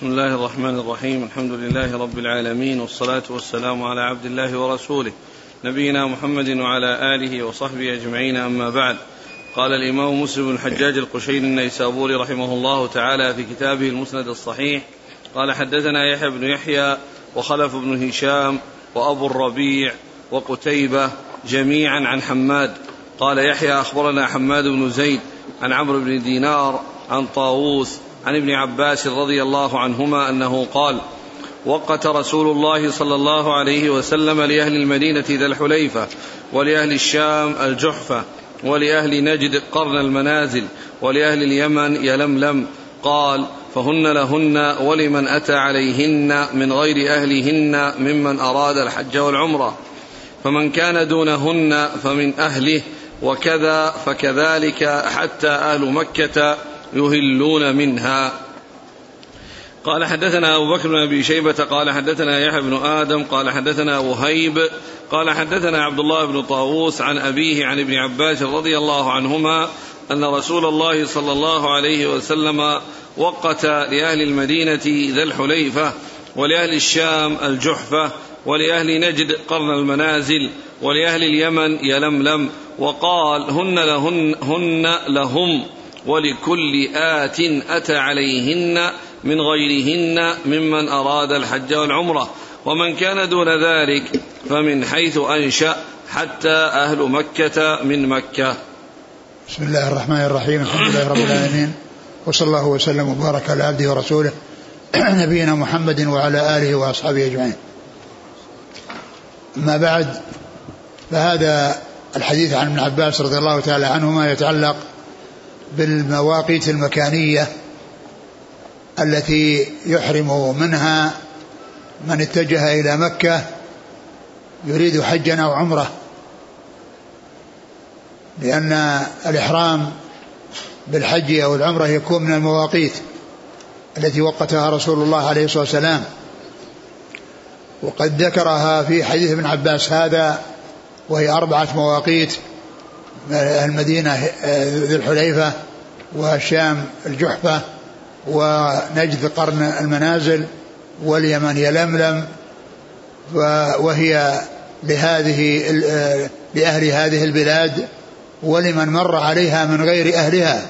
بسم الله الرحمن الرحيم. الحمد لله رب العالمين والصلاة والسلام على عبد الله ورسوله نبينا محمد وعلى آله وصحبه أجمعين. أما بعد قال الإمام مسلم بن الحجاج القشيري النيسابوري رحمه الله تعالى في كتابه المسند الصحيح قال حدثنا يحيى بن يحيى وخلف بن هشام وأبو الربيع وقتيبة جميعا عن حماد. قال يحيى أخبرنا حماد بن زيد عن عمرو بن دينار عن طاووس عن ابن عباس رضي الله عنهما أنه قال وقت رسول الله صلى الله عليه وسلم لأهل المدينة ذا الحليفة ولأهل الشام الجحفة ولأهل نجد قرن المنازل ولأهل اليمن يلملم قال فهن لهن ولمن أتى عليهن من غير أهلهن ممن أراد الحج والعمرة فمن كان دونهن فمن أهله وكذا فكذلك حتى أهل مكة يهلون منها. قال حدثنا أبو بكر بن أبي شيبة قال حدثنا يحيى بن آدم قال حدثنا وهيب قال حدثنا عبد الله بن طاووس عن أبيه عن ابن عباس رضي الله عنهما أن رسول الله صلى الله عليه وسلم وقت لأهل المدينة ذا الحليفة ولأهل الشام الجحفة ولأهل نجد قرن المنازل ولأهل اليمن يلملم وقال هن لهن هن لهم ولكل آت أتى عليهن من غيرهن ممن أراد الحج والعمرة. ومن كان دون ذلك فمن حيث أنشأ حتى أهل مكة من مكة. بسم الله الرحمن الرحيم. الحمد لله رب العالمين. وصلى الله وسلم وبارك على عبده ورسوله نبينا محمد وعلى آله وأصحابه أجمعين. أما بعد فهذا الحديث عن ابن عباس رضي الله تعالى عنهما يتعلق بالمواقيت المكانية التي يحرم منها من اتجه إلى مكة يريد حجا أو عمرة. لأن الإحرام بالحج أو العمرة يكون من المواقيت التي وقتها رسول الله عليه الصلاة والسلام. وقد ذكرها في حديث ابن عباس هذا وهي أربعة مواقيت. المدينة ذي الحليفة وشام الجحفة ونجد قرن المنازل واليمن يلملم وهي لهذه لأهل هذه البلاد ولمن مر عليها من غير أهلها.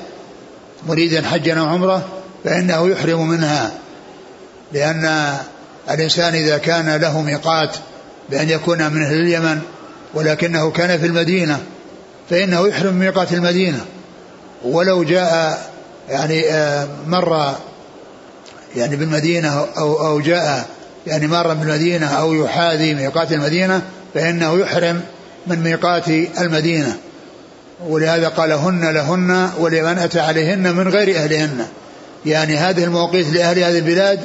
مريدا حجا أو عمرة فإنه يحرم منها لأن الإنسان إذا كان له ميقات بأن يكون من أهل اليمن ولكنه كان في المدينة. فإنه يحرم ميقات المدينة. ولو جاء يعني مر يعني بالمدينة أو أو جاء يعني مر بالمدينة أو يحاذي ميقات المدينة فإنه يحرم من ميقات المدينة. ولهذا قال هن لهن ولمن أتى عليهن من غير أهلهن. يعني هذه المواقيت لأهل هذه البلاد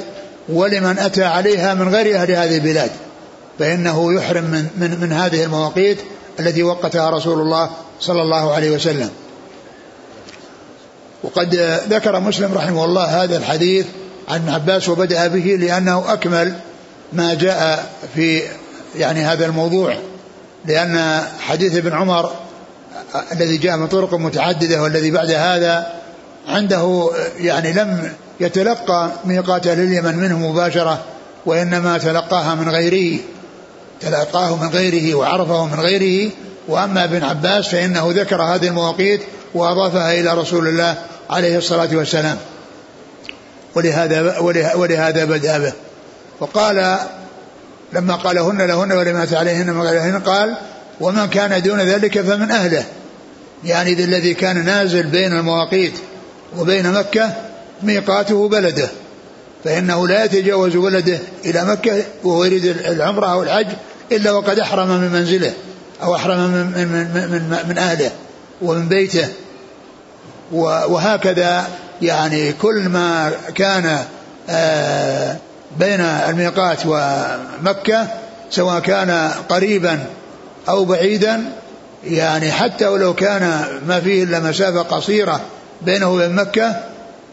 ولمن أتى عليها من غير أهل هذه البلاد. فإنه يحرم من, من, من هذه المواقيت التي وقتها رسول الله صلى الله عليه وسلم. وقد ذكر مسلم رحمه الله هذا الحديث عن عباس وبدأ به لأنه أكمل ما جاء في يعني هذا الموضوع لأن حديث ابن عمر الذي جاء من طرق متعددة والذي بعد هذا عنده يعني لم يتلقى ميقات أهل اليمن منه مباشرة وإنما تلقاها من غيره تلقاه من غيره وعرفه من غيره وأما ابن عباس فإنه ذكر هذه المواقيت وأضافها إلى رسول الله عليه الصلاة والسلام. ولهذا ولهذا بدأ به. وقال لما قال هن لهن ولما عليهن غيرهن قال ومن كان دون ذلك فمن أهله. يعني الذي كان نازل بين المواقيت وبين مكة ميقاته بلده. فإنه لا يتجاوز ولده إلى مكة وهو يريد العمرة أو الحج إلا وقد أحرم من منزله. أو أحرم من, من, من, من, من أهله ومن بيته. وهكذا يعني كل ما كان بين الميقات ومكة سواء كان قريبا أو بعيدا يعني حتى ولو كان ما فيه إلا مسافة قصيرة بينه وبين مكة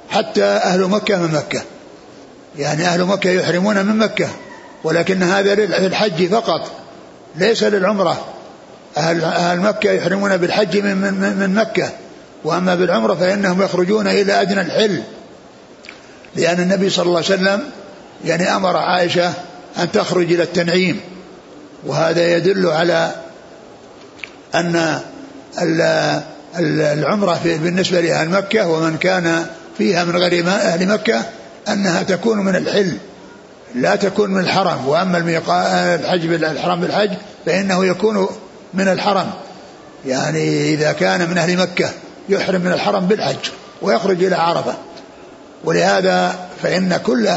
حتى أهل مكة من مكة. يعني أهل مكة يحرمون من مكة ولكن هذا للحج فقط ليس للعمرة. أهل, أهل مكة يحرمون بالحج من, من, من مكة. وأما بالعمرة فإنهم يخرجون إلى أدنى الحل. لأن النبي صلى الله عليه وسلم يعني أمر عائشة أن تخرج إلى التنعيم. وهذا يدل على أن العمرة بالنسبة لأهل مكة ومن كان فيها من غير أهل مكة أنها تكون من الحل لا تكون من الحرم. وأما الحج بالحرم بالحج فإنه يكون من الحرم. يعني إذا كان من أهل مكة يحرم من الحرم بالحج ويخرج إلى عرفة. ولهذا فإن كل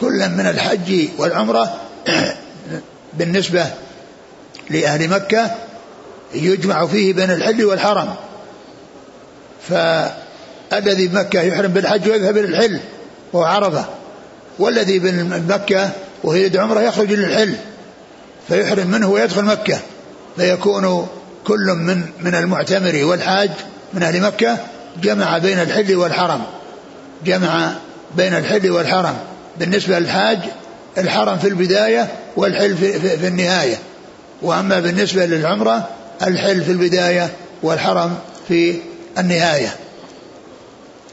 كل من الحج والعمرة بالنسبة لأهل مكة يجمع فيه بين الحل والحرم. فالذي بمكة يحرم بالحج ويذهب إلى الحل وهو عرفة. والذي بمكة وهي عمرة يخرج للحل فيحرم منه ويدخل مكة. فيكون كل من من المعتمر والحاج من أهل مكة جمع بين الحل والحرم. جمع بين الحل والحرم. بالنسبة للحاج الحرم في البداية والحل في, في, في النهاية. وأما بالنسبة للعمرة الحل في البداية والحرم في النهاية.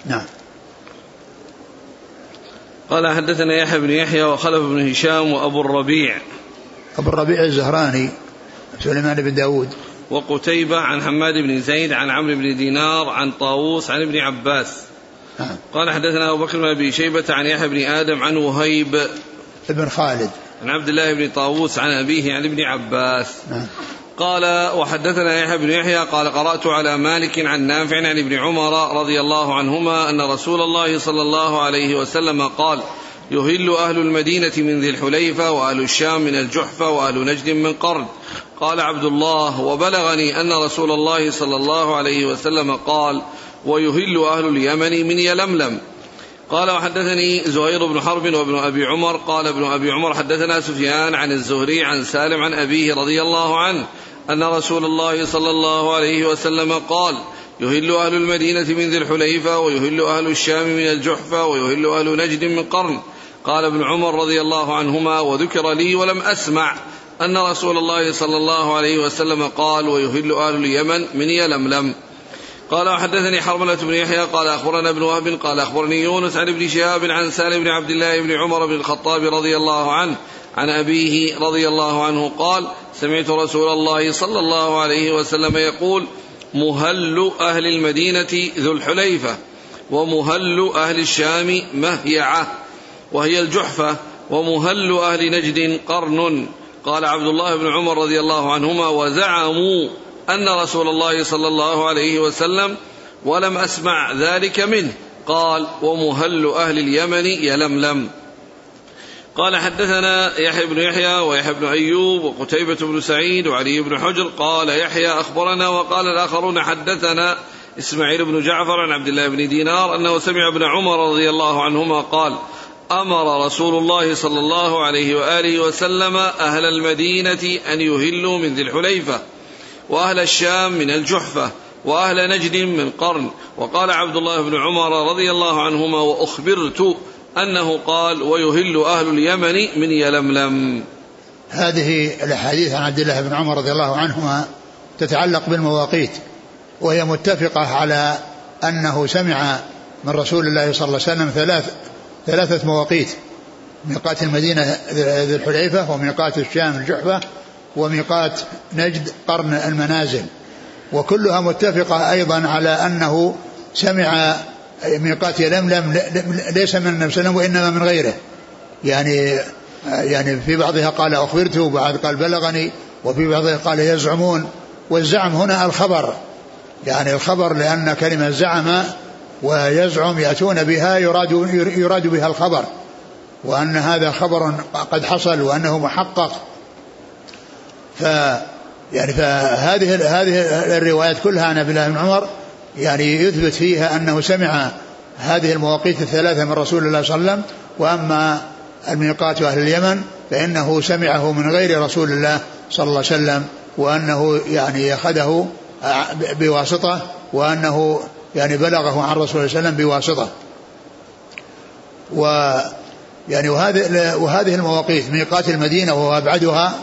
نعم. قال حدثنا يحيى بن يحيى وخلف بن هشام وأبو الربيع. أبو الربيع الزهراني. سليمان بن داود. وقتيبة عن حماد بن زيد عن عمرو بن دينار عن طاووس عن ابن عباس. نعم. قال حدثنا أبو بكر بن أبي شيبة عن يحيى بن آدم عن وهيب. بن خالد. عن عبد الله بن طاووس عن أبيه عن ابن عباس. نعم. قال وحدثنا يحيى بن يحيى قال قرأت على مالك عن نافع عن ابن عمر رضي الله عنهما أن رسول الله صلى الله عليه وسلم قال يهل أهل المدينة من ذي الحليفة وأهل الشام من الجحفة وأهل نجد من قرن. قال عبد الله وبلغني أن رسول الله صلى الله عليه وسلم قال ويهل أهل اليمن من يلملم. قال وحدثني زهير بن حرب وابن أبي عمر. قال ابن أبي عمر حدثنا سفيان عن الزهري عن سالم عن أبيه رضي الله عنه أن رسول الله صلى الله عليه وسلم قال يهل أهل المدينة من ذي الحليفة ويهل أهل الشام من الجحفة ويهل أهل نجد من قرن. قال ابن عمر رضي الله عنهما وذكر لي ولم أسمع أن رسول الله صلى الله عليه وسلم قال ويهل أهل اليمن من يلملم. قال وحدثني حرملة بن يحيى قال أخبرنا ابن وهب قال أخبرني يونس عن ابن شهاب عن سالم بن عبد الله بن عمر بن الخطاب رضي الله عنه عن أبيه رضي الله عنه قال سمعت رسول الله صلى الله عليه وسلم يقول مهل أهل المدينة ذو الحليفة ومهل أهل الشام مهيعة وهي الجحفة ومهل أهل نجد قرن. قال عبد الله بن عمر رضي الله عنهما وزعموا أن رسول الله صلى الله عليه وسلم ولم أسمع ذلك منه. قال ومهل أهل اليمن يلملم قال حدثنا يحيى بن يحيى ويحيى بن أيوب وقتيبة بن سعيد وعلي بن حجر. قال يحيى أخبرنا وقال الآخرون حدثنا إسماعيل بن جعفر عن عبد الله بن دينار أنه سمع ابن عمر رضي الله عنهما قال أمر رسول الله صلى الله عليه وآله وسلم أهل المدينة أن يهلوا من ذي الحليفة وأهل الشام من الجحفة وأهل نجد من قرن. وقال عبد الله بن عمر رضي الله عنهما وأخبرت أنه قال ويهل أهل اليمن من يلملم. هذه الأحاديث عن عبد الله بن عمر رضي الله عنهما تتعلق بالمواقيت وهي متفقة على أنه سمع من رسول الله صلى الله عليه وسلم ثلاث ثلاثة مواقيت ميقات المدينة ذي الحليفة وميقات الشام الجحفة وميقات نجد قرن المنازل. وكلها متفقة أيضا على أنه سمع ميقات يلملم ليس من النبي صلى الله عليه وسلم وإنما من غيره. يعني يعني في بعضها قال أخبرت وبعض قال بلغني وفي بعضها قال يزعمون. والزعم هنا الخبر يعني الخبر لأن كلمة زعم ويزعم يأتون بها يراد, يراد بها الخبر وأن هذا خبر قد حصل وأنه محقق. ف يعني فهذه هذه الروايات كلها عن عبد الله بن عمر يعني يثبت فيها أنه سمع هذه المواقيت الثلاثة من رسول الله صلى الله عليه وسلم وأما الميقات أهل اليمن فإنه سمعه من غير رسول الله صلى الله عليه وسلم وأنه يعني أخذه بواسطة وأنه يعني بلغه عن رسول الله صلى الله عليه وسلم بواسطة. و يعني وهذه وهذه المواقيت ميقات المدينة وهو أبعدها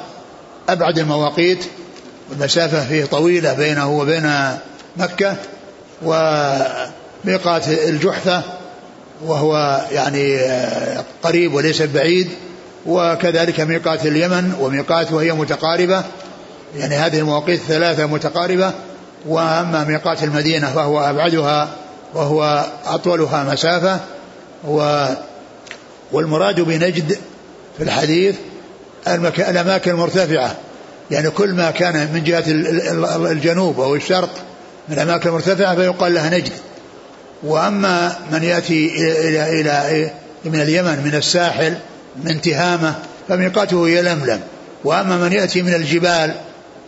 أبعد المواقيت. المسافة فيه طويلة بينه وبين مكة. وميقات الجحفة وهو يعني قريب وليس بعيد. وكذلك ميقات اليمن وميقات وهي متقاربة. يعني هذه المواقيت الثلاثة متقاربة. وأما ميقات المدينة فهو أبعدها وهو أطولها مسافة و والمراد بنجد في الحديث الأماكن المرتفعة. يعني كل ما كان من جهة الجنوب أو الشرق من الأماكن المرتفعة فيقال لها نجد. وأما من يأتي إلى إلى من اليمن من الساحل من تهامة فميقاته يلملم وأما من يأتي من الجبال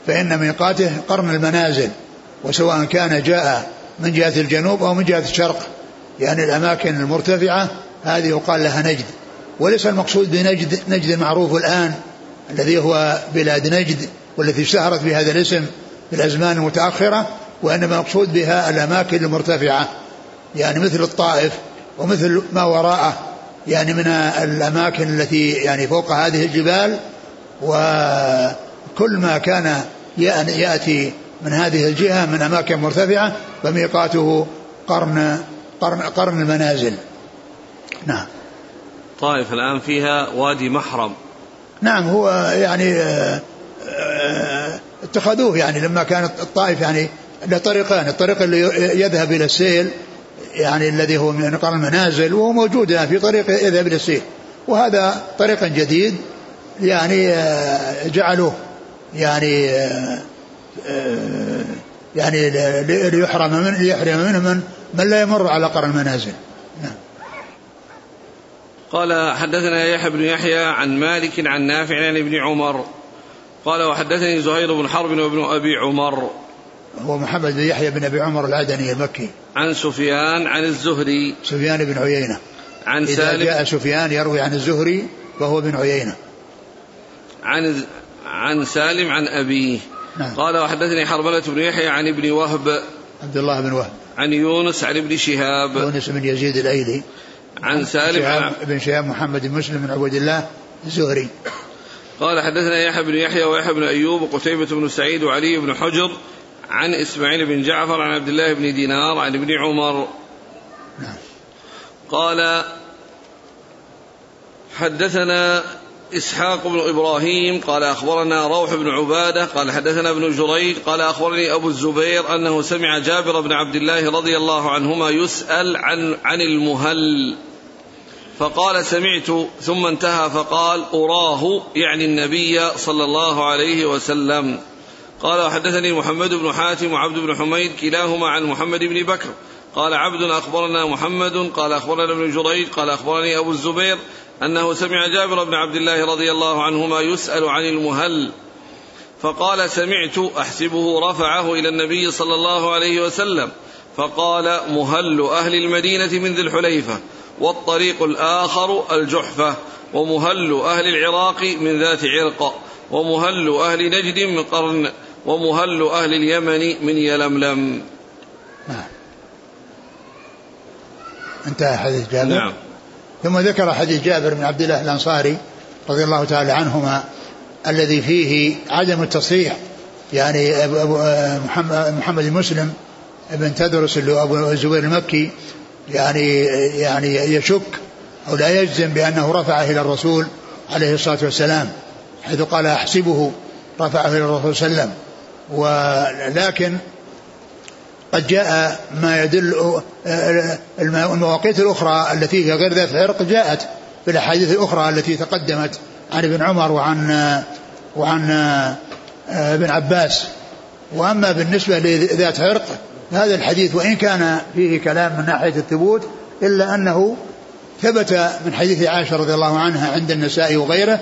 فإن ميقاته قرن المنازل. وسواء كان جاء من جهة الجنوب أو من جهة الشرق. يعني الأماكن المرتفعة هذه يقال لها نجد. وليس المقصود بنجد نجد المعروف الآن الذي هو بلاد نجد والتي اشتهرت بهذا الاسم في الأزمان المتأخرة وإنما المقصود بها الأماكن المرتفعة. يعني مثل الطائف ومثل ما وراءه. يعني من الأماكن التي يعني فوق هذه الجبال وكل ما كان يأتي من هذه الجهة من أماكن مرتفعة فميقاته قرن قرن, قرن المنازل. نعم. طائف الآن فيها وادي محرم. نعم هو يعني آه، آه، اتخذوه يعني لما كانت الطائف يعني له طريقان الطريق اللي يذهب إلى السيل يعني الذي هو من قرن المنازل وهو موجود يعني في طريق يذهب إلى السيل. وهذا طريق جديد يعني آه، جعلوه يعني يعني ليحرم من ليحرم منه من من لا يمر على قرن المنازل. نعم. قال حدثنا يحيى بن يحيى عن مالك عن نافع عن ابن عمر. قال وحدثني زهير بن حرب وابن أبي عمر. هو محمد بن يحيى بن أبي عمر العدني المكي. عن سفيان عن الزهري. سفيان بن عيينة. عن إذا سالم. جاء سفيان يروي عن الزهري فهو بن عيينة. عن عن سالم عن أبيه. نعم. قال وحدثني حرملة بن يحيى عن ابن وهب. عبد الله بن وهب. عن يونس عن ابن شهاب. يونس بن يزيد الأيلي. عن سالم شهاب بن شهاب محمد بن مسلم بن عبد الله الزهري. قال حدثنا يحيى بن يحيى ويحيى بن أيوب وقتيبة بن سعيد وعلي بن حجر عن إسماعيل بن جعفر عن عبد الله بن دينار عن ابن عمر. نعم. قال حدثنا إسحاق بن إبراهيم قال أخبرنا روح بن عبادة قال حدثنا ابن جريج قال أخبرني أبو الزبير أنه سمع جابر بن عبد الله رضي الله عنهما يسأل عن عن المهل. فقال سمعت ثم انتهى فقال أراه يعني النبي صلى الله عليه وسلم. قال وحدثني محمد بن حاتم وعبد بن حميد كلاهما عن محمد بن بكر. قال عبد أخبرنا محمد قال أخبرنا ابن جريج قال أخبرني أبو الزبير أنه سمع جابر بن عبد الله رضي الله عنهما يسأل عن المهل فقال سمعت أحسبه رفعه إلى النبي صلى الله عليه وسلم فقال مهل أهل المدينة من ذي الحليفة والطريق الآخر الجحفة ومهل أهل العراق من ذات عرق ومهل أهل نجد من قرن ومهل أهل اليمن من يلملم. نعم. انتهى حديث جابر؟ نعم. ثم ذكر حديث جابر بن عبد الله الأنصاري رضي الله تعالى عنهما الذي فيه عدم التصحيح. يعني أبو محمد, محمد مسلم ابن تدرس اللي هو أبو الزبير المكي يعني يعني يشك أو لا يجزم بأنه رفعه إلى الرسول عليه الصلاة والسلام حيث قال أحسبه رفعه إلى الرسول صلى الله عليه وسلم. ولكن قد جاء ما يدل المواقيت الأخرى التي هي غير ذات عرق جاءت في الأحاديث الأخرى التي تقدمت عن ابن عمر وعن وعن ابن عباس. وأما بالنسبة لذات عرق هذا الحديث وإن كان فيه كلام من ناحية الثبوت إلا أنه ثبت من حديث عائشة رضي الله عنها عند النساء وغيره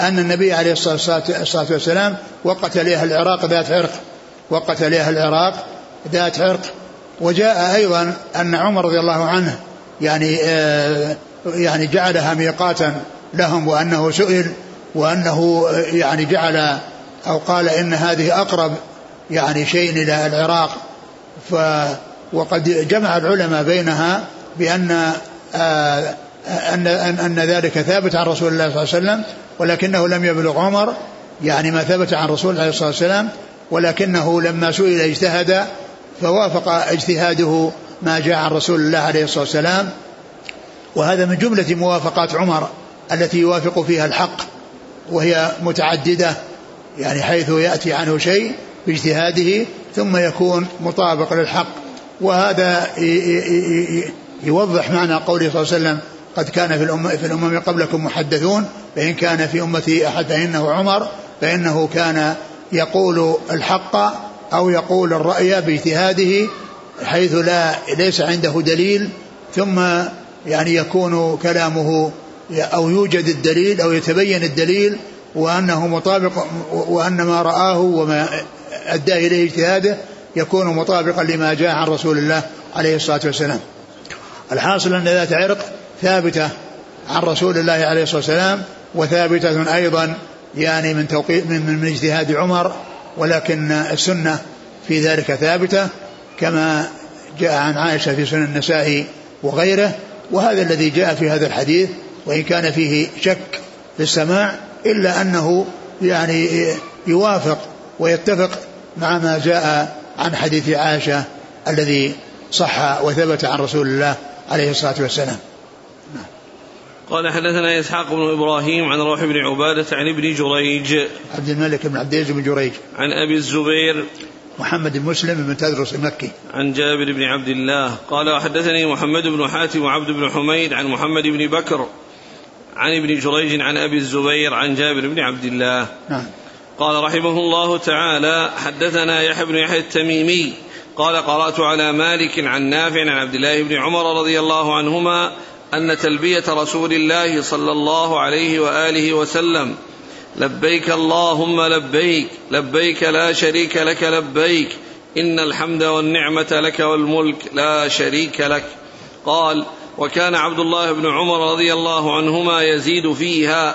أن النبي عليه الصلاة والسلام وقت لها العراق ذات عرق وقت لها العراق ذات عرق. وجاء أيضا أن عمر رضي الله عنه يعني آه يعني جعلها ميقاتا لهم وأنه سئل وأنه يعني جعل أو قال إن هذه أقرب يعني شيء إلى العراق. ف وقد جمع العلماء بينها بأن آه أن أن أن ذلك ثابت عن رسول الله صلى الله عليه وسلم ولكنه لم يبلغ عمر يعني ما ثبت عن رسول الله صلى الله عليه وسلم ولكنه لما سئل اجتهد فوافق اجتهاده ما جاء عن رسول الله عليه الصلاة والسلام. وهذا من جملة موافقات عمر التي يوافق فيها الحق وهي متعددة يعني حيث يأتي عنه شيء باجتهاده ثم يكون مطابق للحق. وهذا يوضح معنى قوله صلى الله عليه وسلم قد كان في الأمم, في الأمم قبلكم محدثون فإن كان في أمتي أحد فإنه عمر فإنه كان يقول الحق أو يقول الرأي باجتهاده حيث لا ليس عنده دليل ثم يعني يكون كلامه أو يوجد الدليل أو يتبين الدليل وأنه مطابق وأن ما رآه وما أدى إليه اجتهاده يكون مطابقا لما جاء عن رسول الله عليه الصلاة والسلام. الحاصل أن ذات عرق ثابتة عن رسول الله عليه الصلاة والسلام وثابتة أيضا يعني من توقيت من, من اجتهاد عمر ولكن السنة في ذلك ثابتة كما جاء عن عائشة في سنن النسائي وغيره وهذا الذي جاء في هذا الحديث وإن كان فيه شك في السماع إلا أنه يعني يوافق ويتفق مع ما جاء عن حديث عائشة الذي صح وثبت عن رسول الله عليه الصلاة والسلام. قال حدثنا إسحاق بن إبراهيم عن روح بن عبادة عن ابن جريج. عبد الملك بن عبد العزيز بن جريج. عن أبي الزبير. محمد بن مسلم بن تدرس المكي. عن جابر بن عبد الله. قال وحدثني محمد بن حاتم وعبد بن حميد عن محمد بن بكر عن ابن جريج عن أبي الزبير عن جابر بن عبد الله. نعم. قال رحمه الله تعالى حدثنا يحيى بن يحيى التميمي. قال قرأت على مالك عن نافع عن عبد الله بن عمر رضي الله عنهما أن تلبية رسول الله صلى الله عليه وآله وسلم لبيك اللهم لبيك لبيك لا شريك لك لبيك إن الحمد والنعمة لك والملك لا شريك لك. قال وكان عبد الله بن عمر رضي الله عنهما يزيد فيها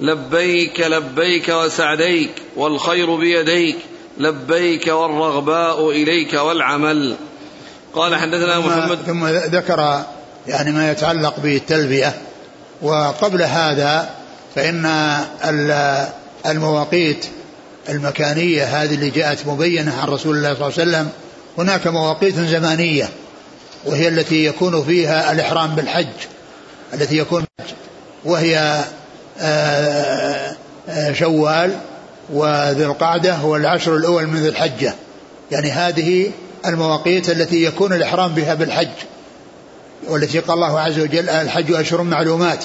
لبيك لبيك وسعديك والخير بيديك لبيك والرغباء إليك والعمل. قال حدثنا محمد ثم ذكر يعني ما يتعلق بالتلبية. وقبل هذا فإن المواقيت المكانية هذه اللي جاءت مبينة عن رسول الله صلى الله عليه وسلم هناك مواقيت زمانية وهي التي يكون فيها الإحرام بالحج التي يكون وهي آه، آه، شوال وذي القعدة والعشر الأول من ذي الحجة. يعني هذه المواقيت التي يكون الإحرام بها بالحج. والتي قال الله عز وجل الحج أشهر معلومات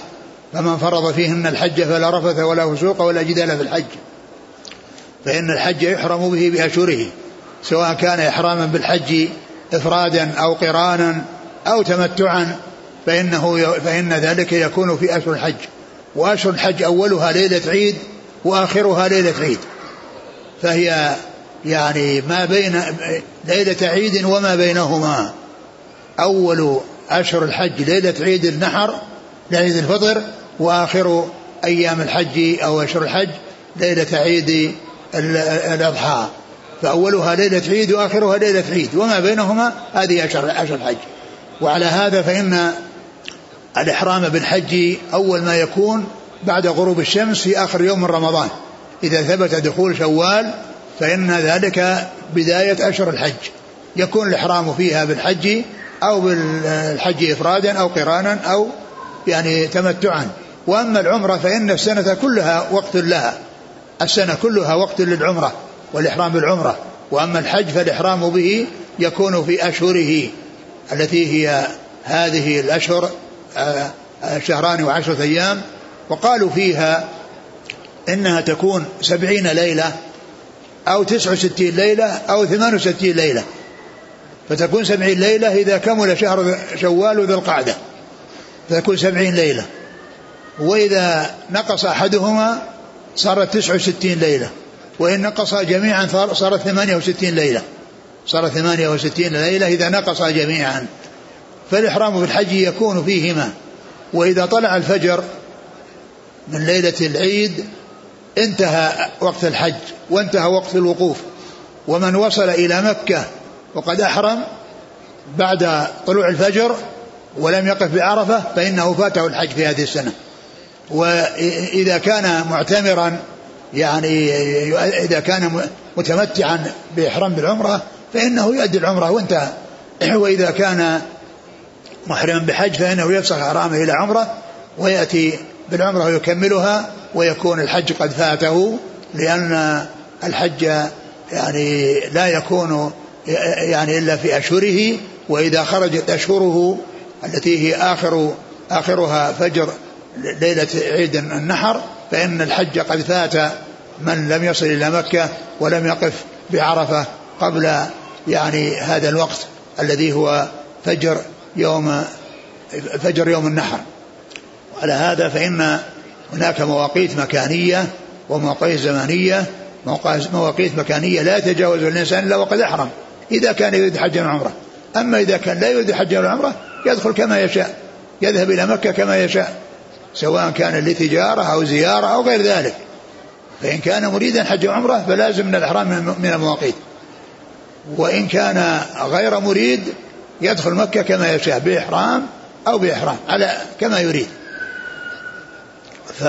فمن فرض فيهن الحج فلا رفث ولا فسوق ولا جدال في الحج. فإن الحج يحرم به بأشهره سواء كان إحراما بالحج إفرادا أو قرانا أو تمتعا فإنه فإن ذلك يكون في أشهر الحج. وأشهر الحج أولها ليلة عيد وآخرها ليلة عيد. فهي يعني ما بين ليلة عيد وما بينهما. أول أشهر الحج ليلة عيد النحر لعيد الفطر وآخر أيام الحج أو أشهر الحج ليلة عيد الأضحى. فأولها ليلة عيد وآخرها ليلة عيد وما بينهما هذه أشهر أشهر الحج وعلى هذا فإن الإحرام بالحج أول ما يكون بعد غروب الشمس في آخر يوم من رمضان. إذا ثبت دخول شوال فإن ذلك بداية أشهر الحج. يكون الإحرام فيها بالحج أو بالحج إفرادا أو قرانا أو يعني تمتعا. وأما العمرة فإن السنة كلها وقت لها. السنة كلها وقت للعمرة والإحرام بالعمرة. وأما الحج فالإحرام به يكون في أشهره التي هي هذه الأشهر آه، شهران وعشرة أيام. وقالوا فيها إنها تكون سبعين ليلة أو تسع وستين ليلة أو ثمان وستين ليلة. فتكون سبعين ليلة إذا كمل شهر شوال وذي القعدة. فتكون سبعين ليلة. وإذا نقص أحدهما صارت تسع وستين ليلة. وإن نقص جميعا صارت ثمانية وستين ليلة. صارت ثمانية وستين ليلة إذا نقص جميعا. فالإحرام بالحج يكون فيهما. وإذا طلع الفجر من ليلة العيد انتهى وقت الحج وانتهى وقت الوقوف. ومن وصل إلى مكة وقد أحرم بعد طلوع الفجر ولم يقف بعرفة فإنه فاته الحج في هذه السنة. وإذا كان معتمرا يعني إذا كان متمتعا بإحرام بالعمرة فإنه يؤدي العمرة. وانتهى وإذا كان محرما بحج فإنه يفسخ إحرامه إلى عمرة ويأتي بالعمرة ويكملها ويكون الحج قد فاته لأن الحج يعني لا يكون يعني إلا في أشهره وإذا خرجت أشهره التي هي آخر آخرها فجر ليلة عيد النحر فإن الحج قد فات من لم يصل إلى مكة ولم يقف بعرفة قبل يعني هذا الوقت الذي هو فجر يوم فجر يوم النحر. وعلى هذا فإن هناك مواقيت مكانية ومواقيت زمانية مواقيت مكانية لا يتجاوز الإنسان إلا وقد أحرم. إذا كان يريد حجا وعمرة أما إذا كان لا يريد حجا وعمرة يدخل كما يشاء. يذهب إلى مكة كما يشاء. سواء كان لتجارة أو زيارة أو غير ذلك. فإن كان مريدا حج وعمرة فلازم من الإحرام من المواقيت. وإن كان غير مريد يدخل مكة كما يشاء بإحرام أو بإحرام على كما يريد. ف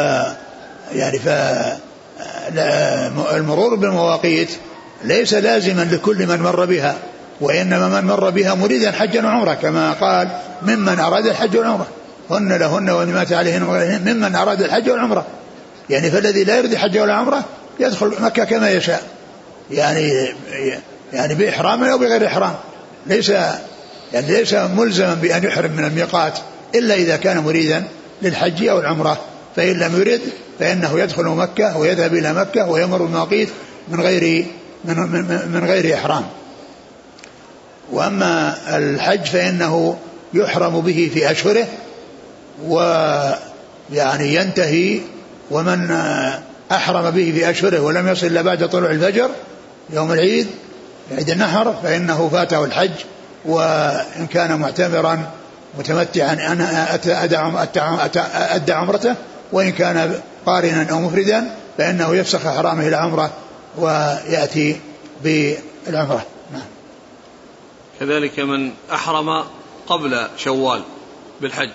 يعني ف المرور بالمواقيت. ليس لازما لكل من مر بها وإنما من مر بها مريدا حجا وعمرة كما قال ممن أراد الحج والعمرة. هن لهن ومات عليهن ممن أراد الحج والعمرة. يعني فالذي لا يريد الحج ولا عمرة يدخل مكة كما يشاء. يعني يعني بإحرام أو بغير إحرام. ليس يعني ليس ملزما بأن يحرم من الميقات إلا إذا كان مريدا للحج أو العمرة. فإن لم يرد فإنه يدخل مكة ويذهب إلى مكة ويمر المواقيت من غير من, من, من غير إحرام. وأما الحج فإنه يحرم به في أشهره ويعني ينتهي ومن أحرم به في أشهره ولم يصل إلا بعد طلوع الفجر يوم العيد عيد النحر فإنه فاته الحج وإن كان معتمرا متمتعا أنا أدى عمرته وإن كان قارنا أو مفردا فإنه يفسخ حرامه إلى عمرة ويأتي بالعمرة. نعم. كذلك من أحرم قبل شوال بالحج.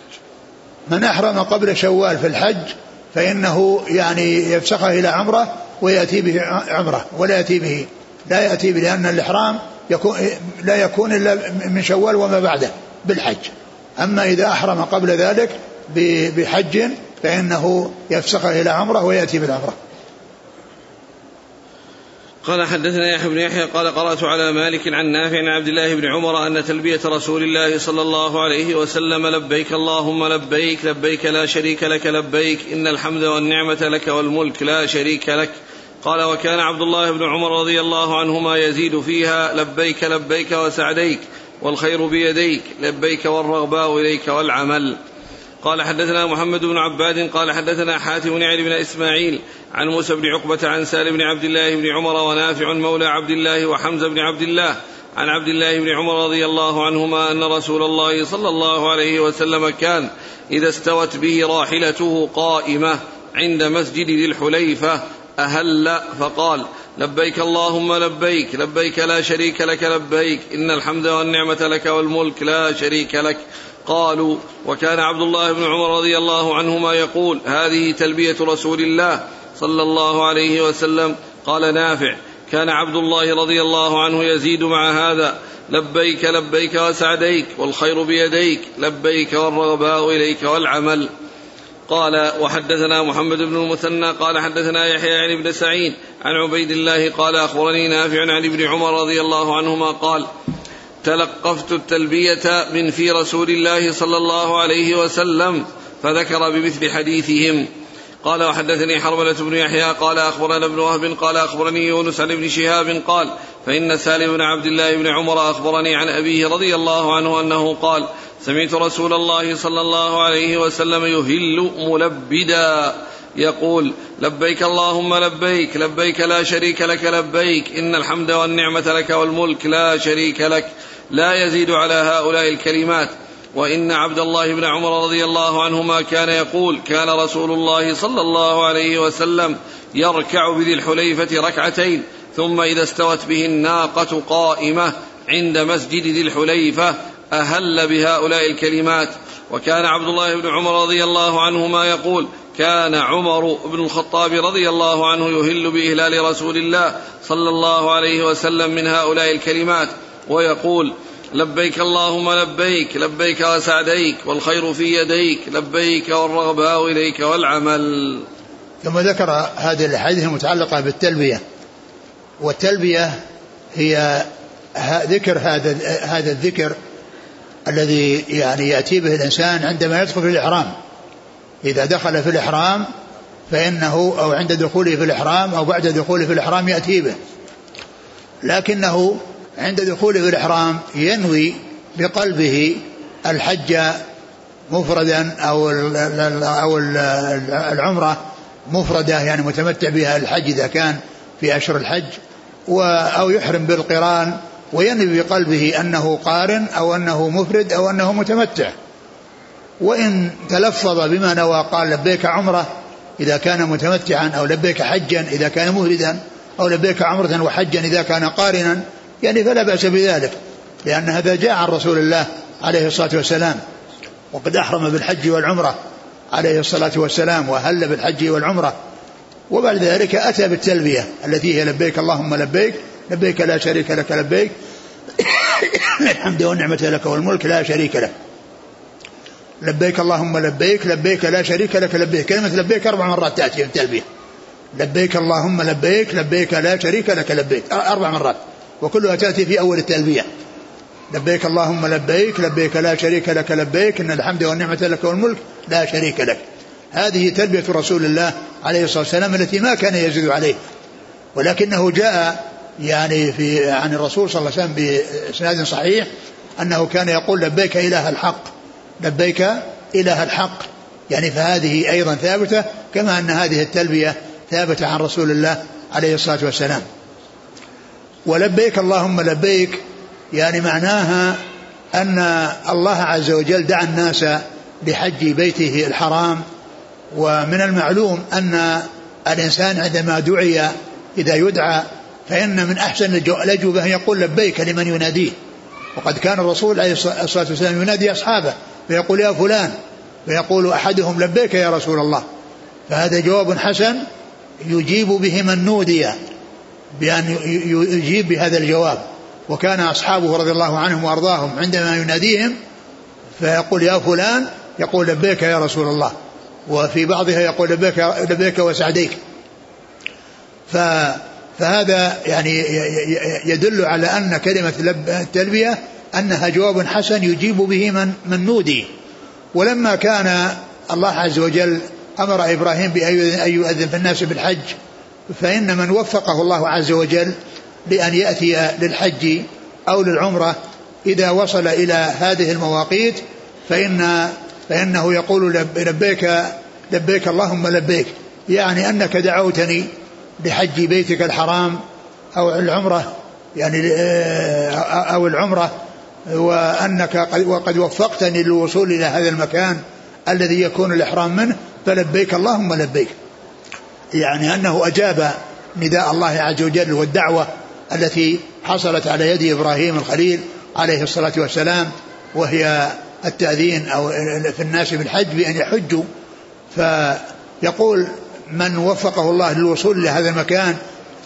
من أحرم قبل شوال في الحج فإنه يعني يفسخه إلى عمرة ويأتي به عمرة ولا يأتي به. لا يأتي به لأن الإحرام يكون لا يكون إلا من شوال وما بعده بالحج. أما إذا أحرم قبل ذلك بحج فإنه يفسخه إلى عمرة ويأتي بالعمرة. قال حدثنا يحيى بن يحيى قال قرأت على مالك عن نافع عن عبد الله بن عمر أن تلبية رسول الله صلى الله عليه وسلم لبيك اللهم لبيك لبيك لا شريك لك لبيك إن الحمد والنعمة لك والملك لا شريك لك. قال وكان عبد الله بن عمر رضي الله عنهما يزيد فيها لبيك لبيك وسعديك والخير بيديك لبيك والرغباء إليك والعمل. قال حدثنا محمد بن عباد قال حدثنا حاتم علي بن إسماعيل عن موسى بن عقبة عن سالم بن عبد الله بن عمر ونافع مولى عبد الله وحمزة بن عبد الله عن عبد الله بن عمر رضي الله عنهما أن رسول الله صلى الله عليه وسلم كان إذا استوت به راحلته قائمة عند مسجد ذي الحليفة أهل فقال لبيك اللهم لبيك لبيك لا شريك لك لبيك إن الحمد والنعمة لك والملك لا شريك لك قالوا وكان عبد الله بن عمر رضي الله عنهما يقول هذه تلبية رسول الله صلى الله عليه وسلم. قال نافع. كان عبد الله رضي الله عنه يزيد مع هذا. لبيك لبيك وسعديك والخير بيديك. لبيك والرغباء إليك والعمل. قال وحدثنا محمد بن المثنى. قال حدثنا يحيى عن ابن سعيد عن عبيد الله قال أخبرني نافع عن ابن عمر رضي الله عنهما قال تلقفت التلبية من في رسول الله صلى الله عليه وسلم فذكر بمثل حديثهم. قال وحدثني حرملة بن يحيى قال أخبرنا ابن وهب قال أخبرني يونس عن ابن شهاب قال فإن سالم بن عبد الله بن عمر أخبرني عن أبيه رضي الله عنه أنه قال سمعت رسول الله صلى الله عليه وسلم يهل ملبدا. يقول لبيك اللهم لبيك لبيك لا شريك لك لبيك إن الحمد والنعمة لك والملك لا شريك لك. لا يزيد على هؤلاء الكلمات. وإن عبد الله بن عمر رضي الله عنهما كان يقول كان رسول الله صلى الله عليه وسلم يركع بذي الحليفة ركعتين ثم إذا استوت به الناقة قائمة عند مسجد ذي الحليفة أهل بهؤلاء الكلمات. وكان عبد الله بن عمر رضي الله عنهما يقول كان عمر بن الخطاب رضي الله عنه يهل بإهلال رسول الله صلى الله عليه وسلم من هؤلاء الكلمات. ويقول لبيك اللهم لبيك لبيك وسعديك والخير في يديك لبيك والرغباء إليك والعمل. ثم ذكر هذه الأحاديث المتعلقة بالتلبية. والتلبية هي ذكر هذا هذا الذكر الذي يعني يأتي به الإنسان عندما يدخل في الإحرام. إذا دخل في الإحرام فإنه أو عند دخوله في الإحرام أو بعد دخوله في الإحرام يأتي به. لكنه عند دخوله الإحرام ينوي بقلبه الحج مفردا أو أو العمرة مفردة يعني متمتع بها الحج إذا كان في أشهر الحج أو يحرم بالقران وينوي بقلبه أنه قارن أو أنه مفرد أو أنه متمتع. وإن تلفظ بما نوى قال لبيك عمرة إذا كان متمتعا أو لبيك حجا إذا كان مفردا أو لبيك عمرة وحجا إذا كان قارنا يعني فلا بأس بذلك لأن هذا جاء عن رسول الله عليه الصلاة والسلام وقد أحرم بالحج والعمرة عليه الصلاة والسلام وهل بالحج والعمرة وبعد ذلك أتى بالتلبية التي هي لبيك اللهم لبيك لبيك لا شريك لك لبيك الحمد والنعمة لك والملك لا شريك لك لبيك اللهم لبيك لبيك لا شريك لك لبيك كلمة لبيك أربع مرات تأتي في التلبية. لبيك اللهم لبيك لبيك لا شريك لك لبيك أربع مرات. وكلها تأتي في أول التلبية. لبيك اللهم لبيك لبيك لا شريك لك لبيك إن الحمد والنعمة لك والملك لا شريك لك. هذه تلبية رسول الله عليه الصلاة والسلام التي ما كان يزيد عليه. ولكنه جاء يعني في عن الرسول صلى الله عليه وسلم بإسناد صحيح أنه كان يقول لبيك إله الحق. لبيك إله الحق. يعني فهذه أيضا ثابتة كما أن هذه التلبية ثابتة عن رسول الله عليه الصلاة والسلام. ولبيك اللهم لبيك يعني معناها أن الله عز وجل دعا الناس لحج بيته الحرام. ومن المعلوم أن الإنسان عندما دعي إذا يدعى فإن من أحسن الأجوبة أن يقول لبيك لمن يناديه. وقد كان الرسول عليه الصلاة والسلام ينادي أصحابه فيقول يا فلان فيقول أحدهم لبيك يا رسول الله. فهذا جواب حسن يجيب به من نودي بأن يجيب بهذا الجواب. وكان أصحابه رضي الله عنهم وأرضاهم عندما يناديهم فيقول يا فلان يقول لبيك يا رسول الله. وفي بعضها يقول لبيك لبيك وسعديك. فهذا يعني يدل على أن كلمة التلبية أنها جواب حسن يجيب به من من نودي. ولما كان الله عز وجل أمر إبراهيم بأن يؤذن في الناس بالحج فإن من وفقه الله عز وجل لأن يأتي للحج أو للعمرة إذا وصل إلى هذه المواقيت فإن فإنه يقول لبيك لبيك اللهم لبيك يعني أنك دعوتني لحج بيتك الحرام أو العمرة يعني أو العمرة وأنك قد وقد وفقتني للوصول إلى هذا المكان الذي يكون الإحرام منه فلبيك اللهم لبيك. يعني أنه أجاب نداء الله عز وجل والدعوة التي حصلت على يد إبراهيم الخليل عليه الصلاة والسلام وهي التأذين أو في الناس بالحج بأن يحجوا. فيقول من وفقه الله للوصول إلى هذا المكان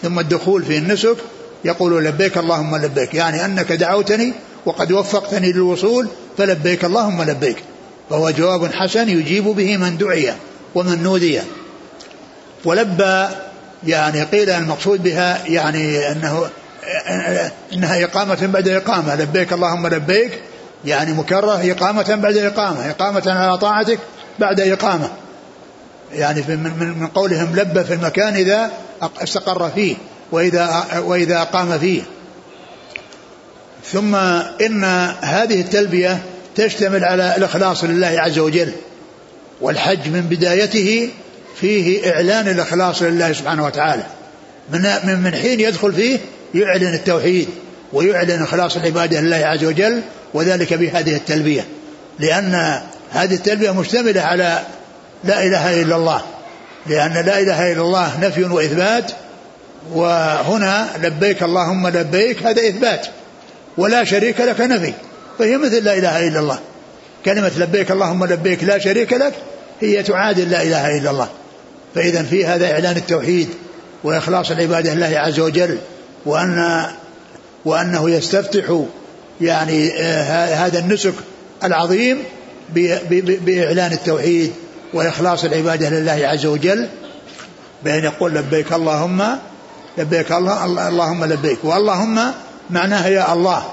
ثم الدخول في النسك يقول لبيك اللهم لبيك. يعني أنك دعوتني وقد وفقتني للوصول فلبيك اللهم لبيك. فهو جواب حسن يجيب به من دعي ومن نودي. ولبى يعني قيل المقصود بها يعني أنه إنها إقامة بعد إقامة. لبيك اللهم لبيك يعني مكرر إقامة بعد إقامة إقامة على طاعتك بعد إقامة. يعني من من قولهم لبى في المكان إذا استقر فيه وإذا وإذا أقام فيه. ثم إن هذه التلبية تشتمل على الإخلاص لله عز وجل والحج من بدايته فيه إعلان الإخلاص لله سبحانه وتعالى. من من حين يدخل فيه يعلن التوحيد ويعلن إخلاص العبادة لله عز وجل وذلك بهذه التلبية. لأن هذه التلبية مشتملة على لا إله إلا الله. لأن لا إله إلا الله نفي وإثبات وهنا لبيك اللهم لبيك هذا إثبات. ولا شريك لك نفي. فهي مثل لا إله إلا الله. كلمة لبيك اللهم لبيك لا شريك لك هي تعادل لا إله إلا الله. فإذا في هذا إعلان التوحيد وإخلاص العبادة لله عز وجل وأن وأنه يستفتح يعني آه، هذا النسك العظيم بإعلان التوحيد وإخلاص العبادة لله عز وجل بأن يقول لبيك اللهم لبيك الله اللهم لبيك. واللهم معناها يا الله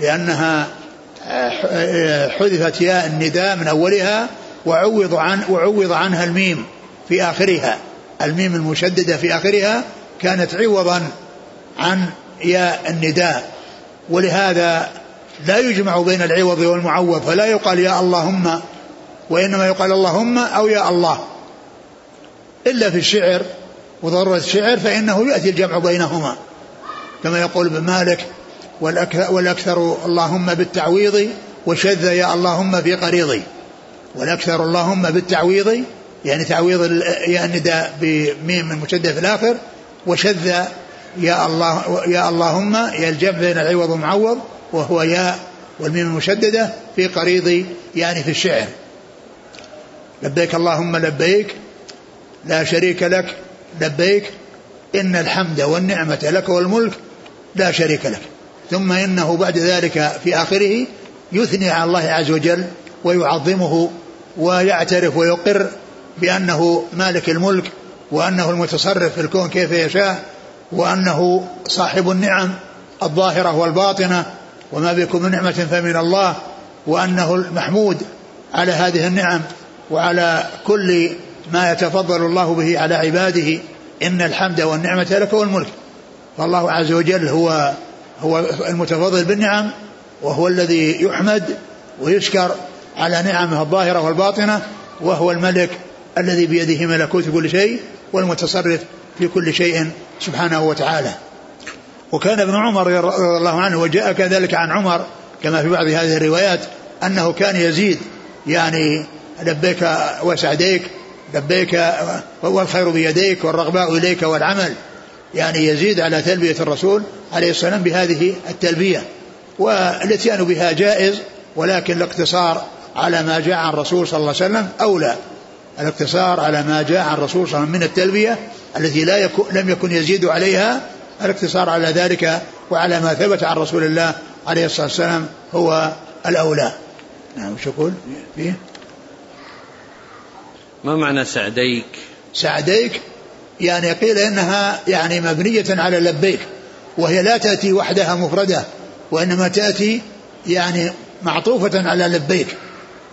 لأنها آه، حذفت ياء النداء من أولها وعوض عن وعوض عنها الميم. في آخرها. الميم المشددة في آخرها كانت عوضا عن ياء النداء. ولهذا لا يجمع بين العوض والمعوض فلا يقال يا اللهم وإنما يقال اللهم أو يا الله. إلا في الشعر وضرورة الشعر فإنه يأتي الجمع بينهما. كما يقول ابن مالك والأكثر اللهم بالتعويض وشذ يا اللهم في قريضي. والأكثر اللهم بالتعويض يعني تعويض يا النداء بميم المشدد في الآخر وشذ يا الله يا اللهم يا الجمع بين العوض والمعوض وهو ياء والميم المشددة في قريض يعني في الشعر. لبيك اللهم لبيك لا شريك لك لبيك إن الحمد والنعمة لك والملك لا شريك لك. ثم إنه بعد ذلك في آخره يثني على الله عز وجل ويعظمه ويعترف ويقر بأنه مالك الملك وأنه المتصرف في الكون كيف يشاء وأنه صاحب النعم الظاهرة والباطنة وما بكم من نعمة فمن الله وأنه المحمود على هذه النعم وعلى كل ما يتفضل الله به على عباده إن الحمد والنعمة لك والملك. فالله عز وجل هو هو المتفضل بالنعم وهو الذي يحمد ويشكر على نعمه الظاهرة والباطنة وهو الملك الذي بيده ملكوت كل شيء والمتصرف في كل شيء سبحانه وتعالى. وكان ابن عمر رضي الله عنه وجاء كذلك عن عمر كما في بعض هذه الروايات أنه كان يزيد يعني لبيك وسعديك لبيك والخير بيديك والرغباء إليك والعمل يعني يزيد على تلبية الرسول عليه السلام بهذه التلبية والاتيان بها جائز ولكن الاقتصار على ما جاء عن الرسول صلى الله عليه وسلم أولى. الاقتصار على ما جاء عن الرسول صلى الله عليه وسلم من التلبية التي لا يكون لم يكن يزيد عليها الاقتصار على ذلك وعلى ما ثبت عن رسول الله عليه الصلاة والسلام هو الأولى. نعم وش يقول؟ فيه؟ ما معنى سعديك؟ سعديك يعني قيل إنها يعني مبنية على لبيك وهي لا تأتي وحدها مفردة وإنما تأتي يعني معطوفة على لبيك.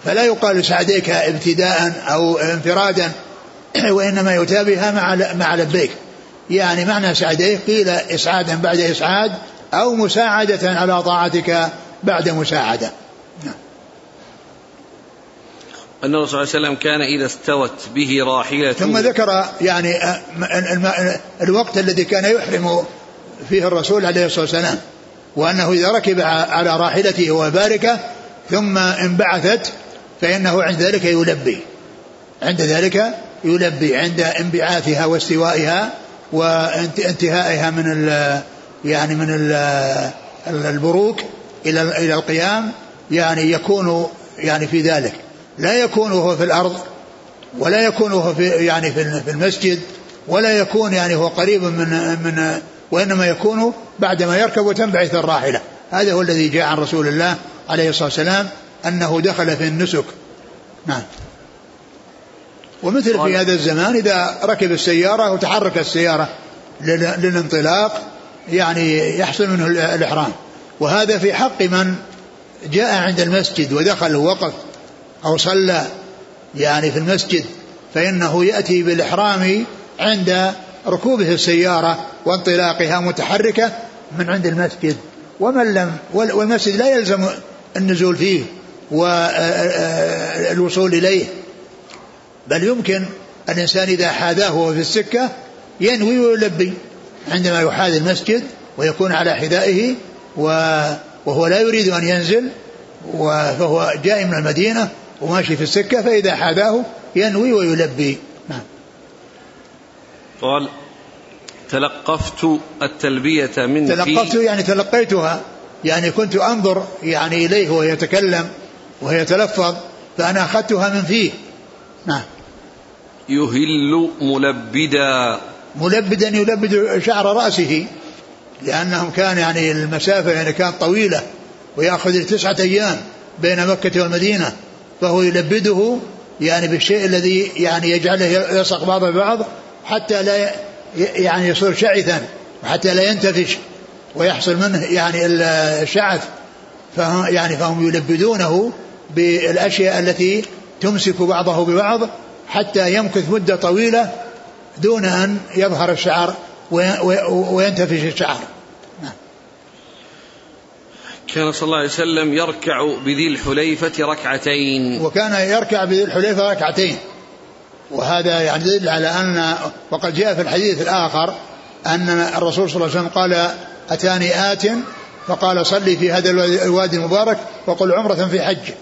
فلا يقال سعديك ابتداء أو انفرادا وإنما يتابعها مع مع لبيك. يعني معنى سعديك قيل إسعادا بعد إسعاد أو مساعدة على طاعتك بعد مساعدة. نعم. أن الرسول صلى الله عليه وسلم كان إذا استوت به راحلته ثم ذكر يعني الوقت الذي كان يحرم فيه الرسول عليه الصلاة والسلام وأنه إذا ركب على راحلته وباركه ثم انبعثت فإنه عند ذلك يلبي. عند ذلك يلبي عند انبعاثها واستوائها وانتهائها من ال يعني من ال البروك إلى إلى القيام يعني يكون يعني في ذلك. لا يكون هو في الأرض ولا يكون هو في يعني في المسجد ولا يكون يعني هو قريب من من وإنما يكون بعدما يركب وتنبعث الراحلة. هذا هو الذي جاء عن رسول الله عليه الصلاة والسلام أنه دخل في النسك. نعم. ومثل في هذا الزمان إذا ركب السيارة وتحرك السيارة للانطلاق يعني يحصل منه الإحرام. وهذا في حق من جاء عند المسجد ودخل ووقف أو صلى يعني في المسجد فإنه يأتي بالإحرام عند ركوبه السيارة وانطلاقها متحركة من عند المسجد. ومن لم والمسجد لا يلزم النزول فيه. والوصول إليه. بل يمكن الإنسان إذا حاذاه وهو في السكة ينوي ويلبي عندما يحاذي المسجد ويكون على حذائه وهو لا يريد أن ينزل فهو جاء من المدينة وماشي في السكة فإذا حاذاه ينوي ويلبي. نعم. قال تلقفت التلبية من تلقفت يعني تلقيتها يعني كنت أنظر يعني إليه وهو يتكلم. وهي يتلفظ فأنا أخذتها من فيه. نعم. يهل ملبدا. ملبدا يلبد شعر رأسه لأنهم كان يعني المسافة يعني كانت طويلة ويأخذ تسعة أيام بين مكة والمدينة فهو يلبده يعني بالشيء الذي يعني يجعله يلصق بعضه ببعض حتى لا يعني يصير شعثا وحتى لا ينتفش ويحصل منه يعني الشعث. فهم يعني فهم يلبدونه بالأشياء التي تمسك بعضه ببعض حتى يمكث مدة طويلة دون أن يظهر الشعر وينتفش الشعر. كان صلى الله عليه وسلم يركع بذي الحليفة ركعتين. وكان يركع بذي الحليفة ركعتين. وهذا يعني يدل على أن وقد جاء في الحديث الآخر أن الرسول صلى الله عليه وسلم قال أتاني آت؟ فقال صلي في هذا الوادي المبارك وقل عمرة في حج.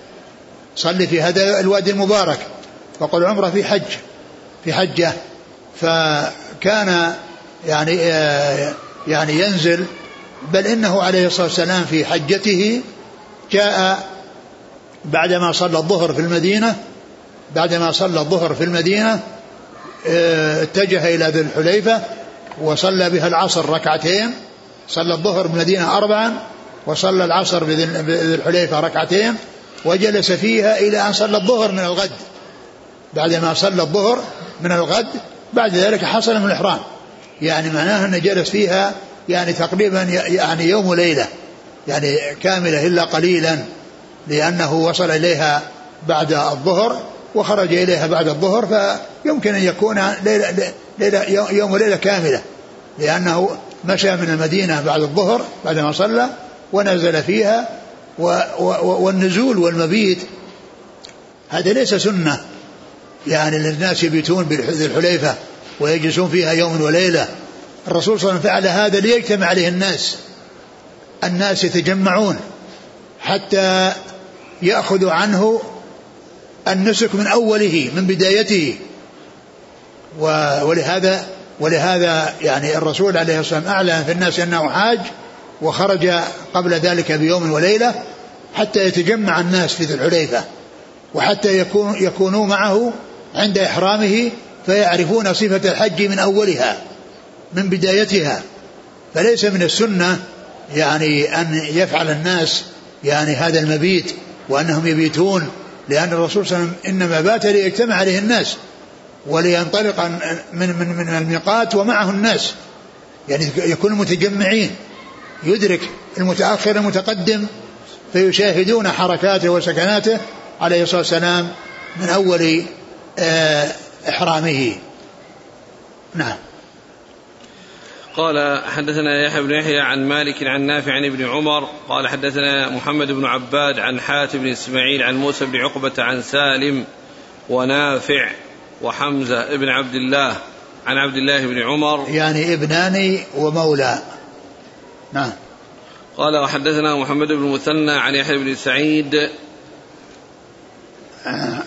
صلي في هذا الوادي المبارك. وقل عمرة في حج في حجة. فكان يعني آه، يعني ينزل بل إنه عليه الصلاة والسلام في حجته جاء بعدما صلى الظهر في المدينة بعدما صلى الظهر في المدينة آه، اتجه إلى ذي الحليفة وصلى بها العصر ركعتين صلى الظهر بالمدينة اربعا وصلى العصر بذي الحليفة ركعتين. وجلس فيها إلى أن صلى الظهر من الغد. بعدما صلى الظهر من الغد بعد ذلك حصل من الإحرام. يعني معناه أنه جلس فيها يعني تقريبا يعني يوم وليلة. يعني كاملة إلا قليلا لأنه وصل إليها بعد الظهر وخرج إليها بعد الظهر فيمكن أن يكون ليلة, ليلة يوم وليلة كاملة. لأنه مشى من المدينة بعد الظهر بعدما صلى ونزل فيها والنزول والمبيت هذا ليس سنة يعني للناس يبيتون بذي الحليفة ويجلسون فيها يوم وليلة. الرسول صلى الله عليه وسلم فعل هذا ليجتمع عليه الناس. الناس يتجمعون حتى يأخذ عنه النسك من أوله من بدايته. ولهذا ولهذا يعني الرسول عليه الصلاة والسلام أعلن في الناس أنه حاج وخرج قبل ذلك بيوم وليلة حتى يتجمع الناس في ذي الحليفة وحتى يكون يكونوا معه عند إحرامه فيعرفون صفة الحج من أولها من بدايتها. فليس من السنة يعني أن يفعل الناس يعني هذا المبيت وأنهم يبيتون لأن الرسول صلى الله عليه وسلم إنما بات ليجتمع عليه الناس ولينطلق من من من الميقات ومعه الناس. يعني يكون متجمعين. يدرك المتأخر المتقدم فيشاهدون حركاته وسكناته عليه الصلاة والسلام من أول آه إحرامه. نعم. قال حدثنا يحيى بن يحيى عن مالك عن نافع عن ابن عمر قال حدثنا محمد بن عباد عن حاتم بن إسماعيل عن موسى بن عقبة عن سالم ونافع وحمزة بن عبد الله عن عبد الله بن عمر. يعني ابنان ومولى. نعم. قال وحدثنا محمد بن مثنى عن يحيى بن سعيد.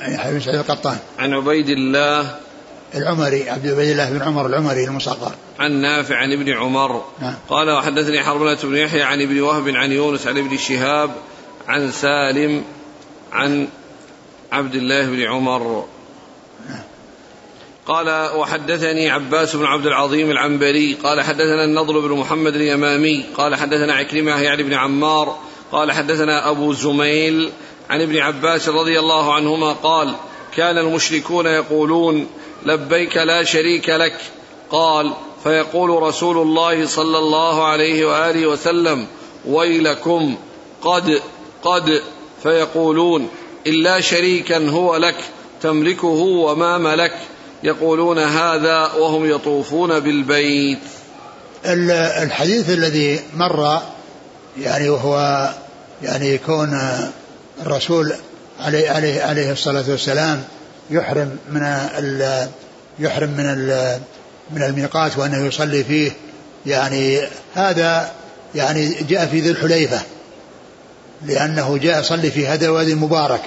يحيى بن سعيد القطان. عن عبيد الله. العمري عبد عبيد الله بن عمر العمري المصغر. عن نافع عن ابن عمر. نعم. قال وحدثني حرملة بن يحيى عن ابن وهب عن يونس عن ابن شهاب عن سالم عن عبد الله بن عمر. نعم. قال وحدثني عباس بن عبد العظيم العنبري قال حدثنا النضر بن محمد اليمامي قال حدثنا عكرمة يعني بن عمار قال حدثنا أبو زميل عن ابن عباس رضي الله عنهما قال كان المشركون يقولون لبيك لا شريك لك قال فيقول رسول الله صلى الله عليه وآله وسلم ويلكم قد قد فيقولون إلا شريكا هو لك تملكه وما ملك يقولون هذا وهم يطوفون بالبيت. الحديث الذي مر يعني وهو يعني يكون الرسول عليه عليه عليه الصلاة والسلام يحرم من يحرم من من الميقات وأنه يصلي فيه. يعني هذا يعني جاء في ذي الحليفة لأنه جاء يصلي في هذا الوادي المبارك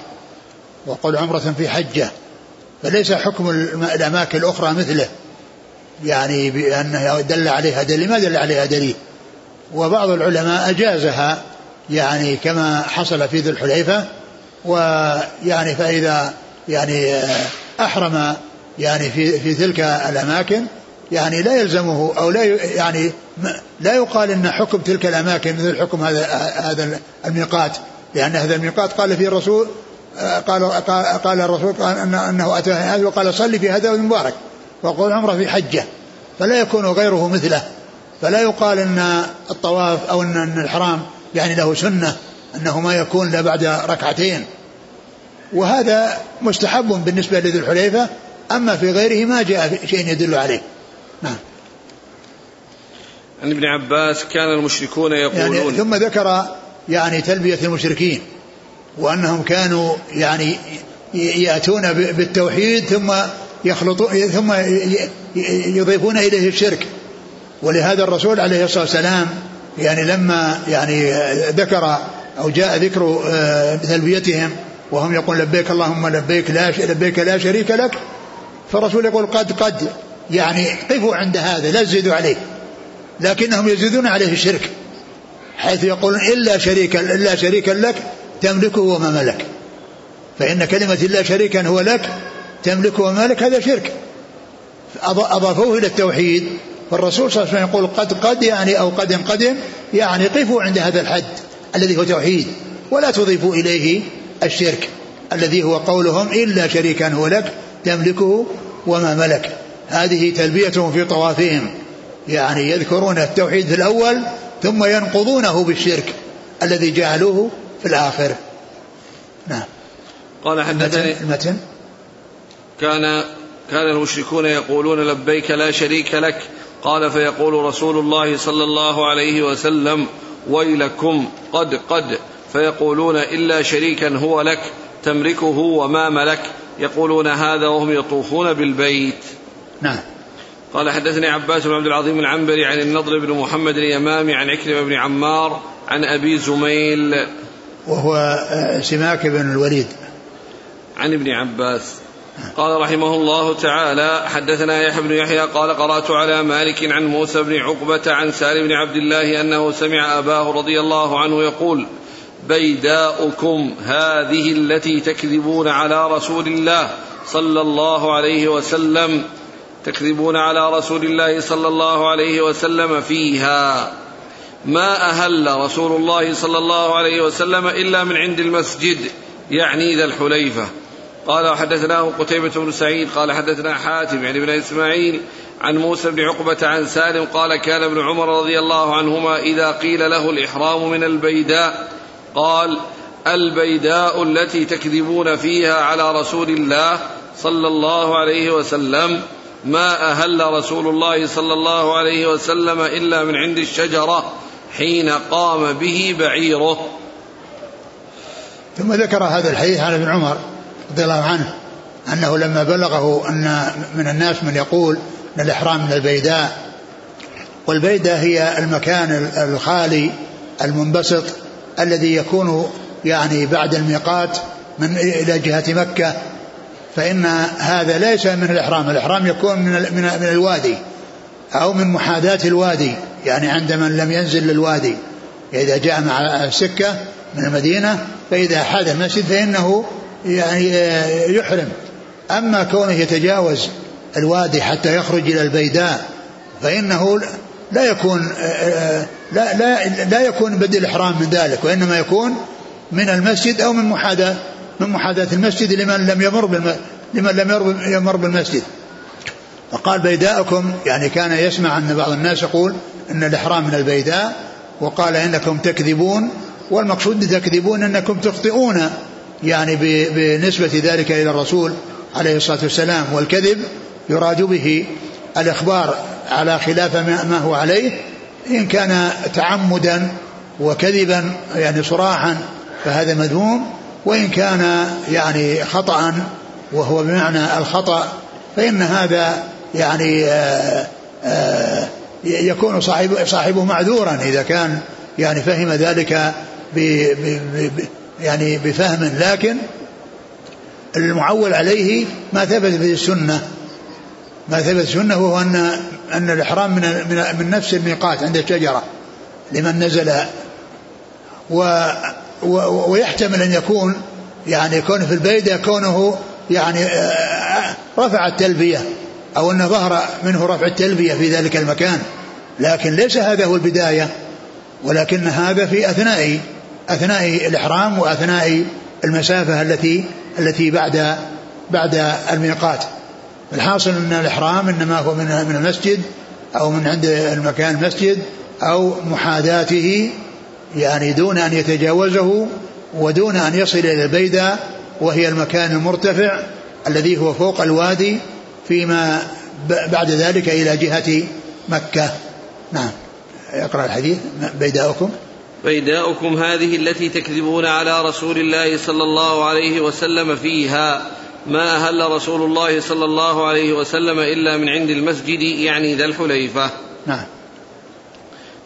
وقل عمرة في حجة. فليس حكم الأماكن الأخرى مثله. يعني بأنه دل عليها دليل ما دل عليها دليل. وبعض العلماء أجازها يعني كما حصل في ذي الحليفة. ويعني فإذا يعني أحرم يعني في في تلك الأماكن يعني لا يلزمه أو لا يعني لا يقال إن حكم تلك الأماكن مثل حكم هذا هذا الميقات. لأن هذا الميقات قال فيه الرسول قال قال الرسول قال أنه أتى هذا وقال صلي في هذا المبارك وقول عمره في حجة فلا يكون غيره مثله فلا يقال أن الطواف أو أن الحرام يعني له سنة أنه ما يكون إلا بعد ركعتين وهذا مستحب بالنسبة لذي الحليفة أما في غيره ما جاء شيء يدل عليه نعم. عن ابن عباس كان المشركون يقولون يعني ثم ذكر يعني تلبية المشركين وأنهم كانوا يعني يأتون بالتوحيد ثم يخلطون ثم يضيفون إليه الشرك. ولهذا الرسول عليه الصلاة والسلام يعني لما يعني ذكر أو جاء ذكر آه، تلبيتهم وهم يقول لبيك اللهم لبيك لا لبيك لا شريك لك فالرسول يقول قد قد يعني قفوا عند هذا لا تزيدوا عليه. لكنهم يزيدون عليه الشرك حيث يقولون إلا شريكا إلا شريكا لك تملكه وما ملك. فإن كلمة إلا شريكا هو لك تملكه وما ملك هذا شرك. أضافوه إلى التوحيد. فالرسول صلى الله عليه وسلم يقول قد قد يعني أو قد قدم يعني قفوا عند هذا الحد الذي هو توحيد ولا تضيفوا إليه الشرك الذي هو قولهم إلا شريكا هو لك تملكه وما ملك. هذه تلبيتهم في طوافهم. يعني يذكرون التوحيد في الأول ثم ينقضونه بالشرك الذي جعلوه في الآخر. نعم. قال حدثني المتن كان كان المشركون يقولون لبيك لا شريك لك. قال فيقول رسول الله صلى الله عليه وسلم ويلكم قد قد. فيقولون إلا شريكا هو لك تملكه وما ملك. يقولون هذا وهم يطوفون بالبيت. نعم. قال حدثني عباس بن عبد العظيم العنبري عن النضر بن محمد اليمامي عن عكرمة بن عمار عن أبي زميل وهو آه، سماك بن الوليد. عن ابن عباس قال رحمه الله تعالى حدثنا يحيى بن يحيى قال قرأت على مالك عن موسى بن عقبة عن سالم بن عبد الله أنه سمع أباه رضي الله عنه يقول بيداؤكم هذه التي تكذبون على رسول الله صلى الله عليه وسلم تكذبون على رسول الله صلى الله عليه وسلم فيها. ما أهل رسول الله صلى الله عليه وسلم إلا من عند المسجد يعني ذا الحليفة. قال حدثناه قتيبة بن سعيد قال حدثنا حاتم يعني بن إسماعيل عن موسى بن عقبة عن سالم قال كان ابن عمر رضي الله عنهما إذا قيل له الإحرام من البيداء قال البيداء التي تكذبون فيها على رسول الله صلى الله عليه وسلم ما أهل رسول الله صلى الله عليه وسلم إلا من عند الشجرة. حين قام به بعيره. ثم ذكر هذا الحديث عن ابن عمر رضي الله عنه أنه لما بلغه أن من الناس من يقول أن الإحرام من البيداء والبيداء هي المكان الخالي المنبسط الذي يكون يعني بعد الميقات من إلى جهة مكة فإن هذا ليس من الإحرام الإحرام يكون من من من الوادي أو من محاذاة الوادي. يعني عند من لم ينزل للوادي إذا جاء مع السكة من المدينة فإذا حاذ المسجد فإنه يعني يحرم أما كونه يتجاوز الوادي حتى يخرج إلى البيداء فإنه لا يكون لا لا لا يكون بدء الإحرام من ذلك وإنما يكون من المسجد أو من محاذاة من محاذاة المسجد لمن لم يمر. لمن لم يمر بالمسجد فقال بيداءكم يعني كان يسمع أن بعض الناس يقول أن الإحرام من البيداء وقال إنكم تكذبون والمقصود تكذبون أنكم تخطئون يعني بنسبة ذلك إلى الرسول عليه الصلاة والسلام والكذب يراد به الإخبار على خلاف ما هو عليه إن كان تعمدا وكذبا يعني صراحا فهذا مذموم وإن كان يعني خطأ وهو بمعنى الخطأ فإن هذا يعني آآ آآ يكون صاحب صاحبه معذورا إذا كان يعني فهم ذلك ب يعني بفهم لكن المعول عليه ما ثبت في السنة. ما ثبت السنة وهو أن أن الإحرام من من, من نفس الميقات عند الشجرة لمن نزل و ويحتمل أن يكون يعني كونه في البيدة كونه يعني رفع التلبية. أو أن ظهر منه رفع التلبية في ذلك المكان. لكن ليس هذا هو البداية ولكن هذا في أثناء أثناء الإحرام وأثناء المسافة التي التي بعد بعد الميقات. الحاصل أن الإحرام إنما هو من من المسجد أو من عند المكان المسجد أو محاذاته يعني دون أن يتجاوزه ودون أن يصل إلى البيدة وهي المكان المرتفع الذي هو فوق الوادي فيما بعد ذلك إلى جهة مكة. نعم. اقرأ الحديث. بيداؤكم. بيداؤكم هذه التي تكذبون على رسول الله صلى الله عليه وسلم فيها. ما أهل رسول الله صلى الله عليه وسلم إلا من عند المسجد يعني ذا الحليفة. نعم.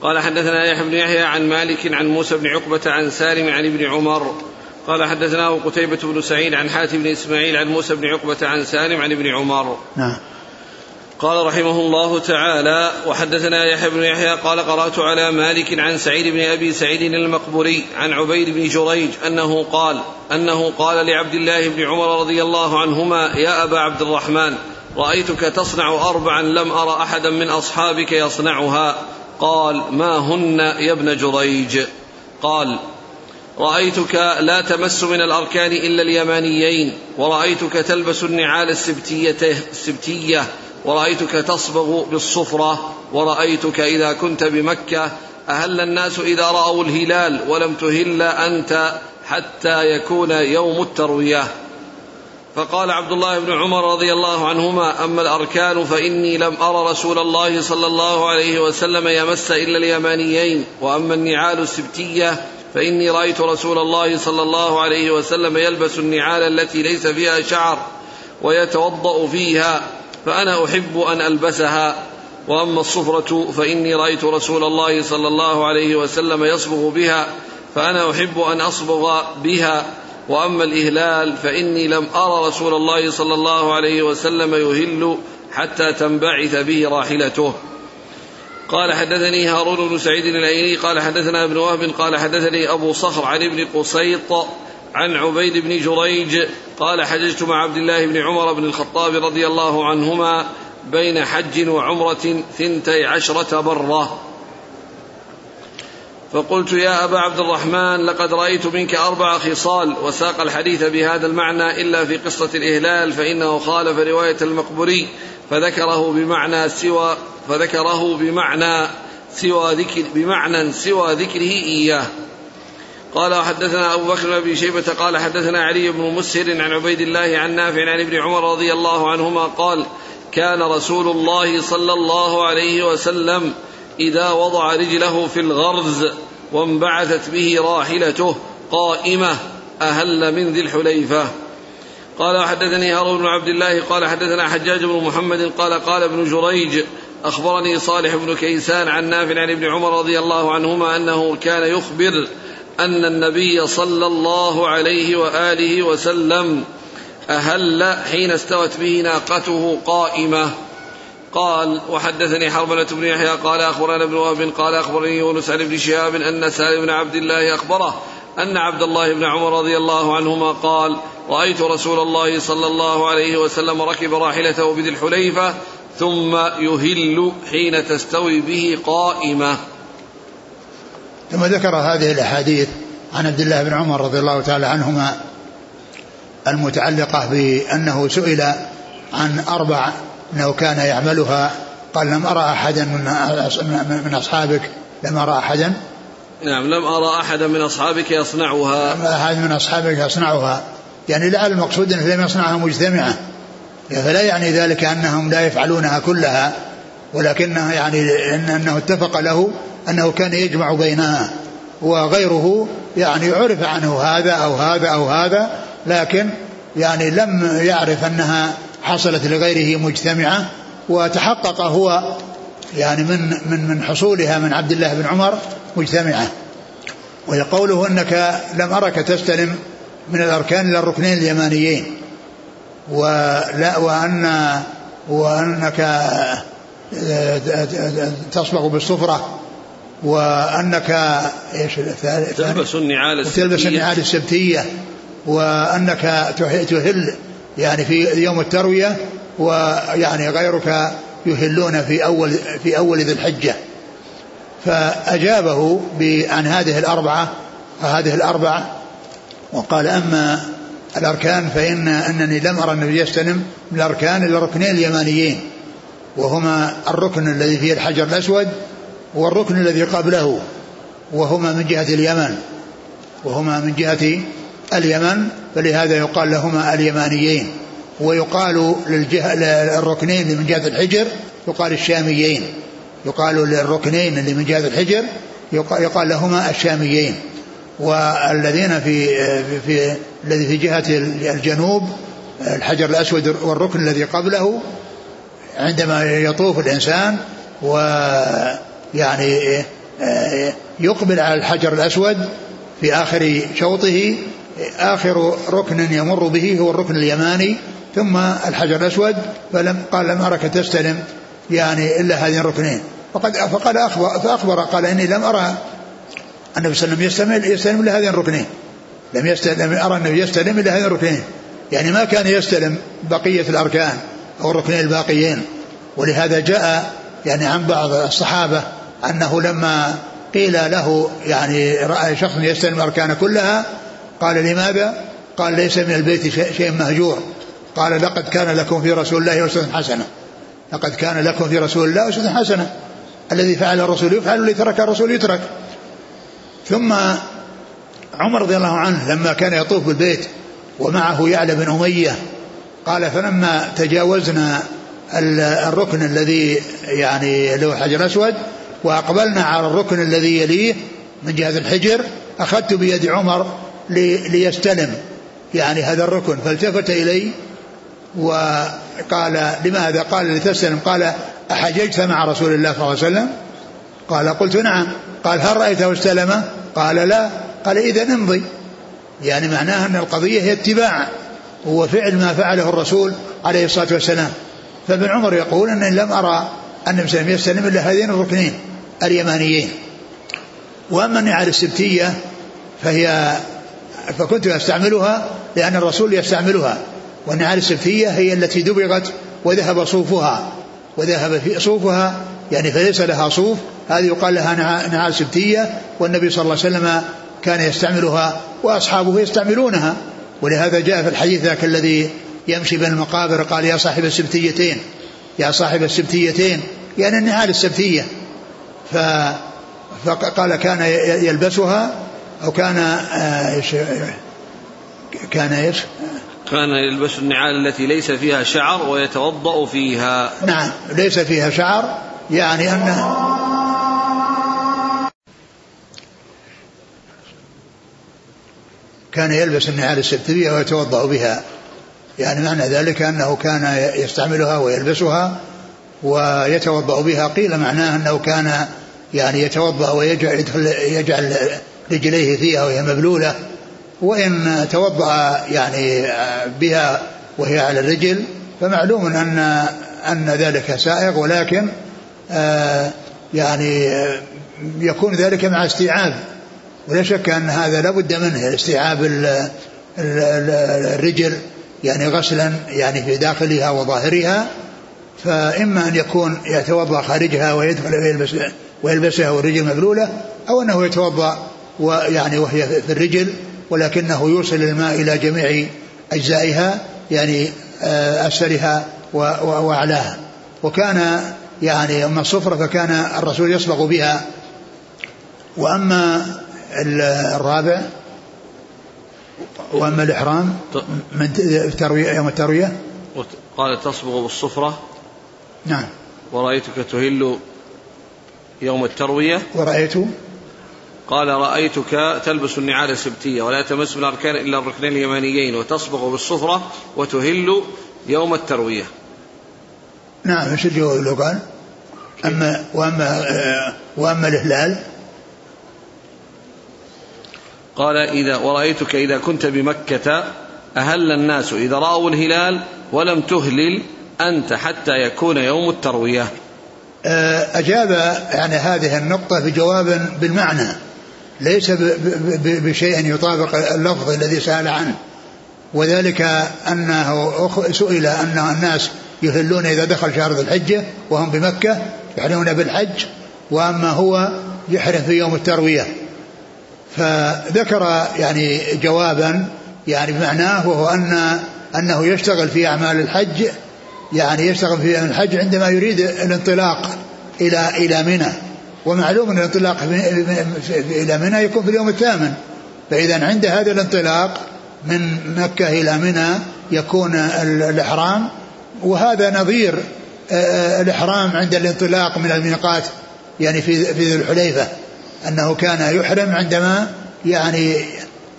قال حدثنا يحيى بن يحيى عن مالك عن موسى بن عقبة عن سالم عن ابن عمر قال حدثناه قتيبة بن سعيد عن حاتم بن إسماعيل عن موسى بن عقبة عن سالم عن ابن عمر. نعم. قال رحمه الله تعالى وحدثنا يحيى بن يحيى قال قرأت على مالك عن سعيد بن أبي سعيد المقبوري عن عبيد بن جريج أنه قال أنه قال لعبد الله بن عمر رضي الله عنهما يا أبا عبد الرحمن رأيتك تصنع أربعا لم ارى أحدا من أصحابك يصنعها. قال ما هن يا ابن جريج؟ قال رأيتك لا تمس من الأركان إلا اليمانيين ورأيتك تلبس النعال السبتيه السبتية ورأيتك تصبغ بالصفرة ورأيتك إذا كنت بمكة أهل الناس إذا رأوا الهلال ولم تهل أنت حتى يكون يوم التروية. فقال عبد الله بن عمر رضي الله عنهما أما الأركان فإني لم أر رسول الله صلى الله عليه وسلم يمس إلا اليمانيين وأما النعال السبتية فإني رأيت رسول الله صلى الله عليه وسلم يلبس النعال التي ليس فيها شعر ويتوضأ فيها فأنا أحب أن ألبسها. وأما الصفرة فإني رأيت رسول الله صلى الله عليه وسلم يصبغ بها فأنا أحب أن أصبغ بها. وأما الإهلال فإني لم أرى رسول الله صلى الله عليه وسلم يهل حتى تنبعث به راحلته. قال حدثني هارون بن سعيد الايلي قال حدثنا ابن وهب قال حدثني أبو صخر عن ابن قسيط عن عبيد بن جريج قال حججت مع عبد الله بن عمر بن الخطاب رضي الله عنهما بين حج وعمرة ثنتي عشرة برة فقلت يا أبا عبد الرحمن لقد رأيت منك أربع خصال وساق الحديث بهذا المعنى إلا في قصة الإهلال فإنه خالف رواية المقبري فذكره بمعنى سوى فذكره بمعنى سوى ذكر بمعنى سوى ذكره إياه. قال وحدثنا أبو بكر بن شيبة قال حدثنا علي بن مسهر عن عبيد الله عن نافع عن ابن عمر رضي الله عنهما قال كان رسول الله صلى الله عليه وسلم إذا وضع رجله في الغرز وانبعثت به راحلته قائمة أهل من ذي الحليفة. قال وحدثني هارون بن عبد الله قال حدثنا حجاج بن محمد قال قال ابن جريج أخبرني صالح بن كيسان عن نافع عن ابن عمر رضي الله عنهما أنه كان يخبر أن النبي صلى الله عليه وآله وسلم أهل حين استوت به ناقته قائمة. قال وحدثني حرملة بن يحيى قال أخبرنا ابن وهب قال أخبرني يونس عن ابن شهاب أن سالم بن عبد الله أخبره أن عبد الله بن عمر رضي الله عنهما قال رأيت رسول الله صلى الله عليه وسلم ركب راحلته بذي الحليفة ثم يهل حين تستوي به قائمة. ثم ذكر هذه الأحاديث عن عبد الله بن عمر رضي الله تعالى عنهما المتعلقة بأنه سئل عن أربع أنه كان يعملها. قال لم أرى أحدا من من أصحابك. لم أرى أحدا. نعم لم أرى أحدا من أصحابك يصنعها. لم أرى أحد من أصحابك يصنعها. يعني لعل المقصود أنه لم يصنعها مجتمعة. فلا يعني ذلك أنهم لا يفعلونها كلها ولكنه يعني أنه اتفق له أنه كان يجمع بينها وغيره يعني عرف عنه هذا أو هذا أو هذا لكن يعني لم يعرف أنها حصلت لغيره مجتمعة وتحقق هو يعني من من من حصولها من عبد الله بن عمر مجتمعة. وهي قوله إنك لم أرك تستلم من الأركان إلى الركنين اليمانيين. ولا وأن وأنك تصبغ بالصفرة وأنك إيش الثالث؟ تلبس النعال السبتية تلبس النعال السبتية. وأنك تهل يعني في يوم التروية ويعني غيرك يهلون في أول في أول ذي الحجة. فأجابه عن هذه الأربعة هذه الأربع وقال أما الأركان فإن أنني لم أرى النبي يستلم من الأركان إلا الركنين اليمانيين وهما الركن الذي فيه الحجر الأسود والركن الذي قبله وهما من جهة اليمن وهما من جهة اليمن فلهذا يقال لهما اليمانيين ويقال للجهة الركنين من جهة الحجر يقال الشاميين يقال للركنين اللي من جهة الحجر يقال لهما الشاميين. والذين في في الذي في جهة الجنوب الحجر الأسود والركن الذي قبله عندما يطوف الإنسان ويعني يقبل على الحجر الأسود في آخر شوطه آخر ركن يمر به هو الركن اليماني ثم الحجر الأسود فلم قال لم أرك تستلم يعني إلا هذين الركنين. فقد فقال أخبر فأخبر قال إني لم أرى النبي صلى الله عليه وسلم يستلم يستلم إلا هذين الركنين. لم يستلم لم أرى النبي يستلم إلا هذين الركنين. يعني ما كان يستلم بقية الأركان أو الركنين الباقيين. ولهذا جاء يعني عن بعض الصحابة أنه لما قيل له يعني رأى شخص يستلم الأركان كلها قال لماذا؟ قال ليس من البيت شيء مهجور. قال لقد كان لكم في رسول الله أسوة حسنة. لقد كان لكم في رسول الله أسوة حسنة. الذي فعل الرسول يفعل والذي ترك الرسول يترك. ثم عمر رضي الله عنه لما كان يطوف بالبيت ومعه يعلى بن أمية قال فلما تجاوزنا الركن الذي يعني له الحجر الأسود وأقبلنا على الركن الذي يليه من جهة الحجر أخذت بيد عمر ليستلم يعني هذا الركن فالتفت إلي وقال لماذا؟ قال لتستلم قال أحججت مع رسول الله صلى الله عليه وسلم؟ قال قلت نعم قال هل رأيته استلمه؟ قال لا قال إذا نمضي. يعني معناها أن القضية هي اتباع هو فعل ما فعله الرسول عليه الصلاة والسلام. فابن عمر يقول أني لم أرى أن مسلم يستلم إلا هذين الركنين اليمانيين. وأما النعال السبتية فهي فكنت أستعملها لأن الرسول يستعملها. والنعال السبتية هي التي دبغت وذهب صوفها وذهب في صوفها يعني فليس لها صوف. هذه يقال لها نعال سبتية والنبي صلى الله عليه وسلم كان يستعملها وأصحابه يستعملونها. ولهذا جاء في الحديث ذاك الذي يمشي بين المقابر قال يا صاحب السبتيتين يا صاحب السبتيتين. يعني النعال السبتية. ف فقال كان يلبسها أو كان إيش كان إيش؟ كان يلبس النعال التي ليس فيها شعر ويتوضأ فيها. نعم ليس فيها شعر يعني أنه كان يلبس النعال السبتية ويتوضأ بها. يعني معنى ذلك أنه كان يستعملها ويلبسها ويتوضأ بها. قيل معناه أنه كان يعني يتوضأ ويجعل يجعل رجليه فيها وهي مبلولة. وإن توضأ يعني بها وهي على الرجل فمعلوم أن أن ذلك سائغ ولكن يعني يكون ذلك مع استيعاب. ولا شك أن هذا لابد منه استيعاب الرجل يعني غسلا يعني في داخلها وظاهرها. فإما أن يكون يتوضأ خارجها ويدخل ويلبس ويلبسها والرجل مبلولة أو أنه يتوضأ ويعني وهي في الرجل ولكنه يوصل الماء إلى جميع أجزائها يعني آه، أسفلها وأعلاها. وكان يعني أما الصفرة فكان الرسول يصبغ بها. وأما الرابع وأما الإحرام من التروية يوم التروية. قال تصبغ بالصفرة. نعم. ورأيتك تهل يوم التروية. ورأيت. قال رأيتك تلبس النعال السبتية ولا تمس من الأركان إلا الركنين اليمانيين وتصبغ بالصفرة وتهل يوم التروية. نعم إيش الجواب لو قال؟ أما وأما وأما الإهلال قال إذا ورأيتك إذا كنت بمكة أهل الناس إذا رأوا الهلال ولم تهلل أنت حتى يكون يوم التروية. أجاب يعني هذه النقطة بجواب بالمعنى ليس بشيء يطابق اللفظ الذي سأل عنه وذلك أنه سئل أن الناس يهلون إذا دخل شهر ذي الحجة وهم بمكة يحرمون بالحج وأما هو يحرم في يوم التروية. فذكر يعني جوابا يعني بمعناه وهو أن أنه يشتغل في أعمال الحج يعني يشتغل في الحج عندما يريد الانطلاق إلى إلى منى. ومعلوم أن الانطلاق إلى منى يكون في اليوم الثامن. فإذا عند هذا الانطلاق من مكة إلى منى يكون الإحرام وهذا نظير آه، آه، الإحرام عند الانطلاق من الميقات يعني في في ذي الحليفة أنه كان يحرم عندما يعني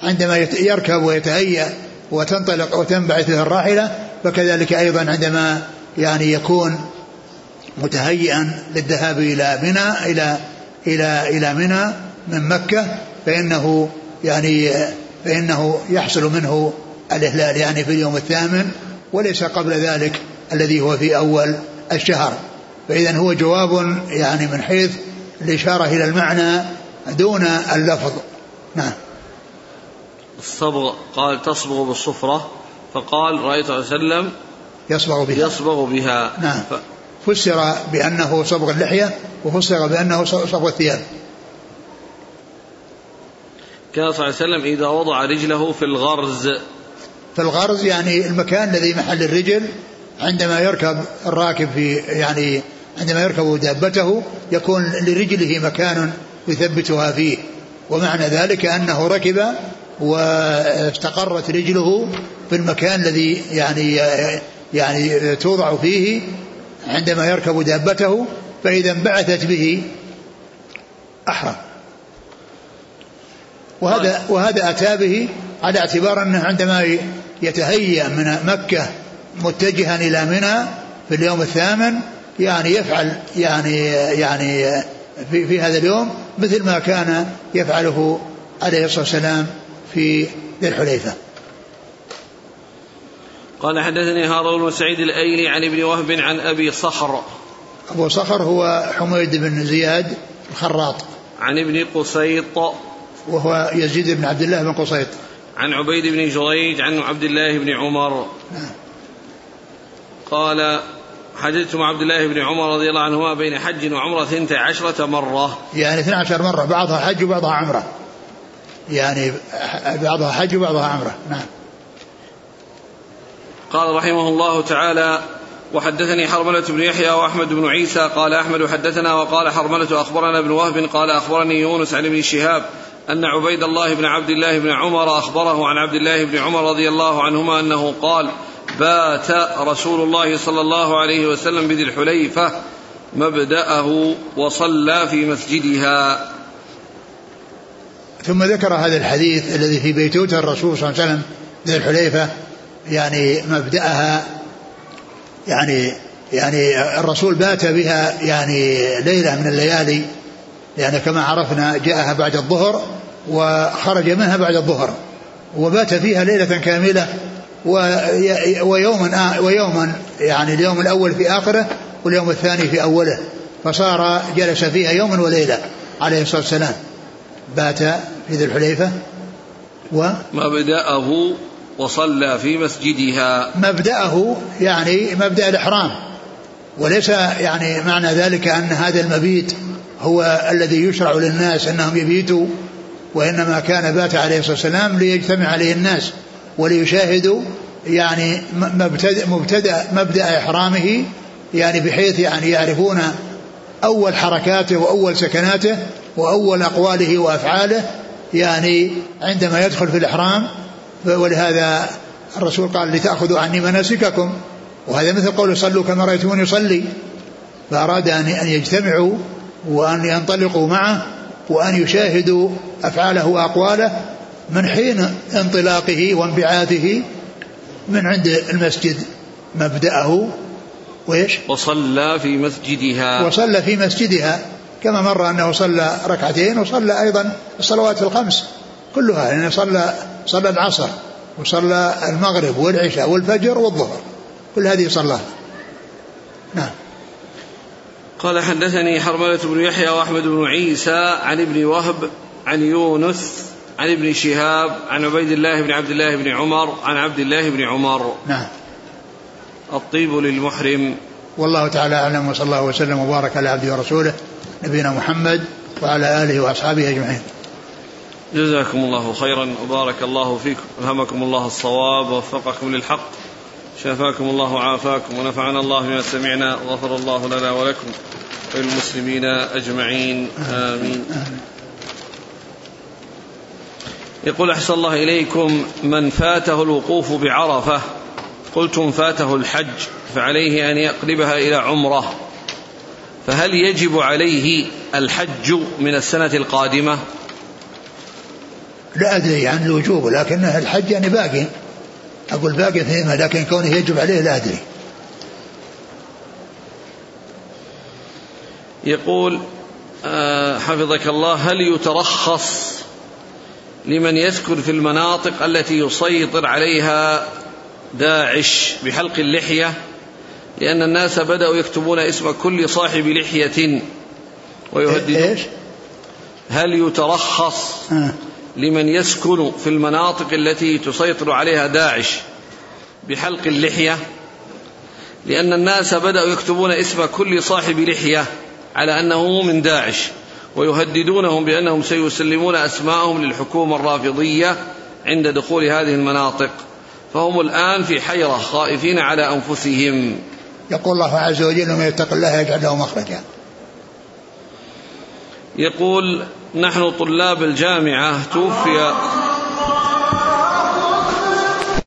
عندما يركب ويتهيأ وتنطلق وتنبعث به الراحلة فكذلك أيضا عندما يعني يكون متهيئا للذهاب إلى منى إلى إلى إلى منى من مكة فإنه يعني فإنه يحصل منه الإهلال يعني في اليوم الثامن وليس قبل ذلك الذي هو في أول الشهر. فإذا هو جواب يعني من حيث الإشارة إلى المعنى دون اللفظ. نعم. الصبغ قال تصبغ بالصفرة فقال رأيت عليه وسلم يصبغ بها. يصبغ بها. نعم. ف... فسر بأنه صبغ اللحية وفسر بأنه صبغ الثياب. كان صلى الله عليه وسلم إذا وضع رجله في الغرز في الغرز يعني المكان الذي محل الرجل عندما يركب الراكب في يعني عندما يركب دابته يكون لرجله مكان يثبتها فيه. ومعنى ذلك أنه ركب واستقرت رجله في المكان الذي يعني يعني توضع فيه عندما يركب دابته فإذا انبعثت به أحرم وهذا وهذا أتى به على اعتبار أنه عندما يتهيأ من مكة متجها إلى منى في اليوم الثامن يعني يفعل يعني يعني في, في هذا اليوم مثل ما كان يفعله عليه الصلاة والسلام في ذي الحليفة. قال حدثني هارون بن سعيد الأيلي عن ابن وهب عن أبي صخر. أبو صخر هو حميد بن زياد الخراط. عن ابن قسيط. وهو يزيد بن عبد الله بن قسيط. عن عبيد بن جريج عن عبد الله بن عمر. قال حدثت مع عبد الله بن عمر رضي الله عنهما بين حج وعمرة ثنتي عشرة مرة. يعني اثنى عشر مرة بعضها حج وبعضها عمرة. يعني بعضها حج وبعضها عمرة نعم. قال رحمه الله تعالى وحدثني حرملة بن يحيى وأحمد بن عيسى قال أحمد حدثنا وقال حرملة أخبرنا ابن وهب قال أخبرني يونس عن ابن شهاب أن عبيد الله بن عبد الله بن عمر أخبره عن عبد الله بن عمر رضي الله عنهما أنه قال بات رسول الله صلى الله عليه وسلم بذي الحليفة مبدأه وصلى في مسجدها. ثم ذكر هذا الحديث الذي في بيتوت الرسول صلى الله عليه وسلم ذي الحليفة يعني مبدأها يعني يعني الرسول بات بها يعني ليلة من الليالي يعني كما عرفنا جاءها بعد الظهر وخرج منها بعد الظهر وبات فيها ليلة كاملة ويوما ويوما يعني اليوم الأول في آخره واليوم الثاني في أوله فصار جلس فيها يوما وليلة عليه الصلاة والسلام. بات في ذي الحليفة و مبدأه وصلى في مسجدها. مبدأه يعني مبدأ الإحرام وليس يعني معنى ذلك أن هذا المبيت هو الذي يشرع للناس أنهم يبيتوا وإنما كان بات عليه الصلاة والسلام ليجتمع عليه الناس وليشاهدوا يعني مبتدأ, مبتدأ مبدأ إحرامه يعني بحيث يعني يعرفون أول حركاته وأول سكناته وأول أقواله وأفعاله يعني عندما يدخل في الإحرام. ولهذا الرسول قال لتأخذوا عني مناسككم. وهذا مثل قول صلوا كما رأيتموني يصلي فأراد أن يجتمعوا وأن ينطلقوا معه وأن يشاهدوا أفعاله وأقواله من حين انطلاقه وانبعاثه من عند المسجد مبدأه وإيش؟ وصلى في مسجدها. وصلى في مسجدها كما مر أنه صلى ركعتين وصلى أيضا الصلوات الخمس كلها يعني صلى صلى العصر وصلى المغرب والعشاء والفجر والظهر كل هذه صلاها. نعم. قال حدثني حرملة بن يحيى وأحمد بن عيسى عن ابن وهب عن يونس عن ابن شهاب عن عبيد الله بن عبد الله بن عمر عن عبد الله بن عمر. نعم. الطيب للمحرم. والله تعالى أعلم وصلى الله وسلم وبارك على عبده ورسوله نبينا محمد وعلى آله وأصحابه أجمعين. جزاكم الله خيرا وبارك الله فيكم ألهمكم الله الصواب ووفقكم للحق شافاكم الله وعافاكم ونفعنا الله بما سمعنا وغفر الله لنا ولكم وللمسلمين أجمعين آمين. يقول أحسن الله إليكم من فاته الوقوف بعرفة. قلتم فاته الحج فعليه أن يقلبها إلى عمرة. فهل يجب عليه الحج من السنة القادمة؟ لا أدري عن الوجوب لكن الحج يعني باقي. أقول باقي فيما لكن كونه يجب عليه لا أدري. يقول آه، حفظك الله هل يترخص لمن يسكن في المناطق التي يسيطر عليها داعش بحلق اللحية لأن الناس بدأوا يكتبون اسم كل صاحب لحية ويهددون؟ هل يترخص آه. لمن يسكن في المناطق التي تسيطر عليها داعش بحلق اللحية لأن الناس بدأوا يكتبون اسم كل صاحب لحية على أنه من داعش ويهددونهم بأنهم سيسلمون أسماءهم للحكومة الرافضية عند دخول هذه المناطق. فهم الآن في حيرة خائفين على أنفسهم. يقول الله عز وجل ومن يتق الله يجعل له مخرجا يقول نحن طلاب الجامعة. توفي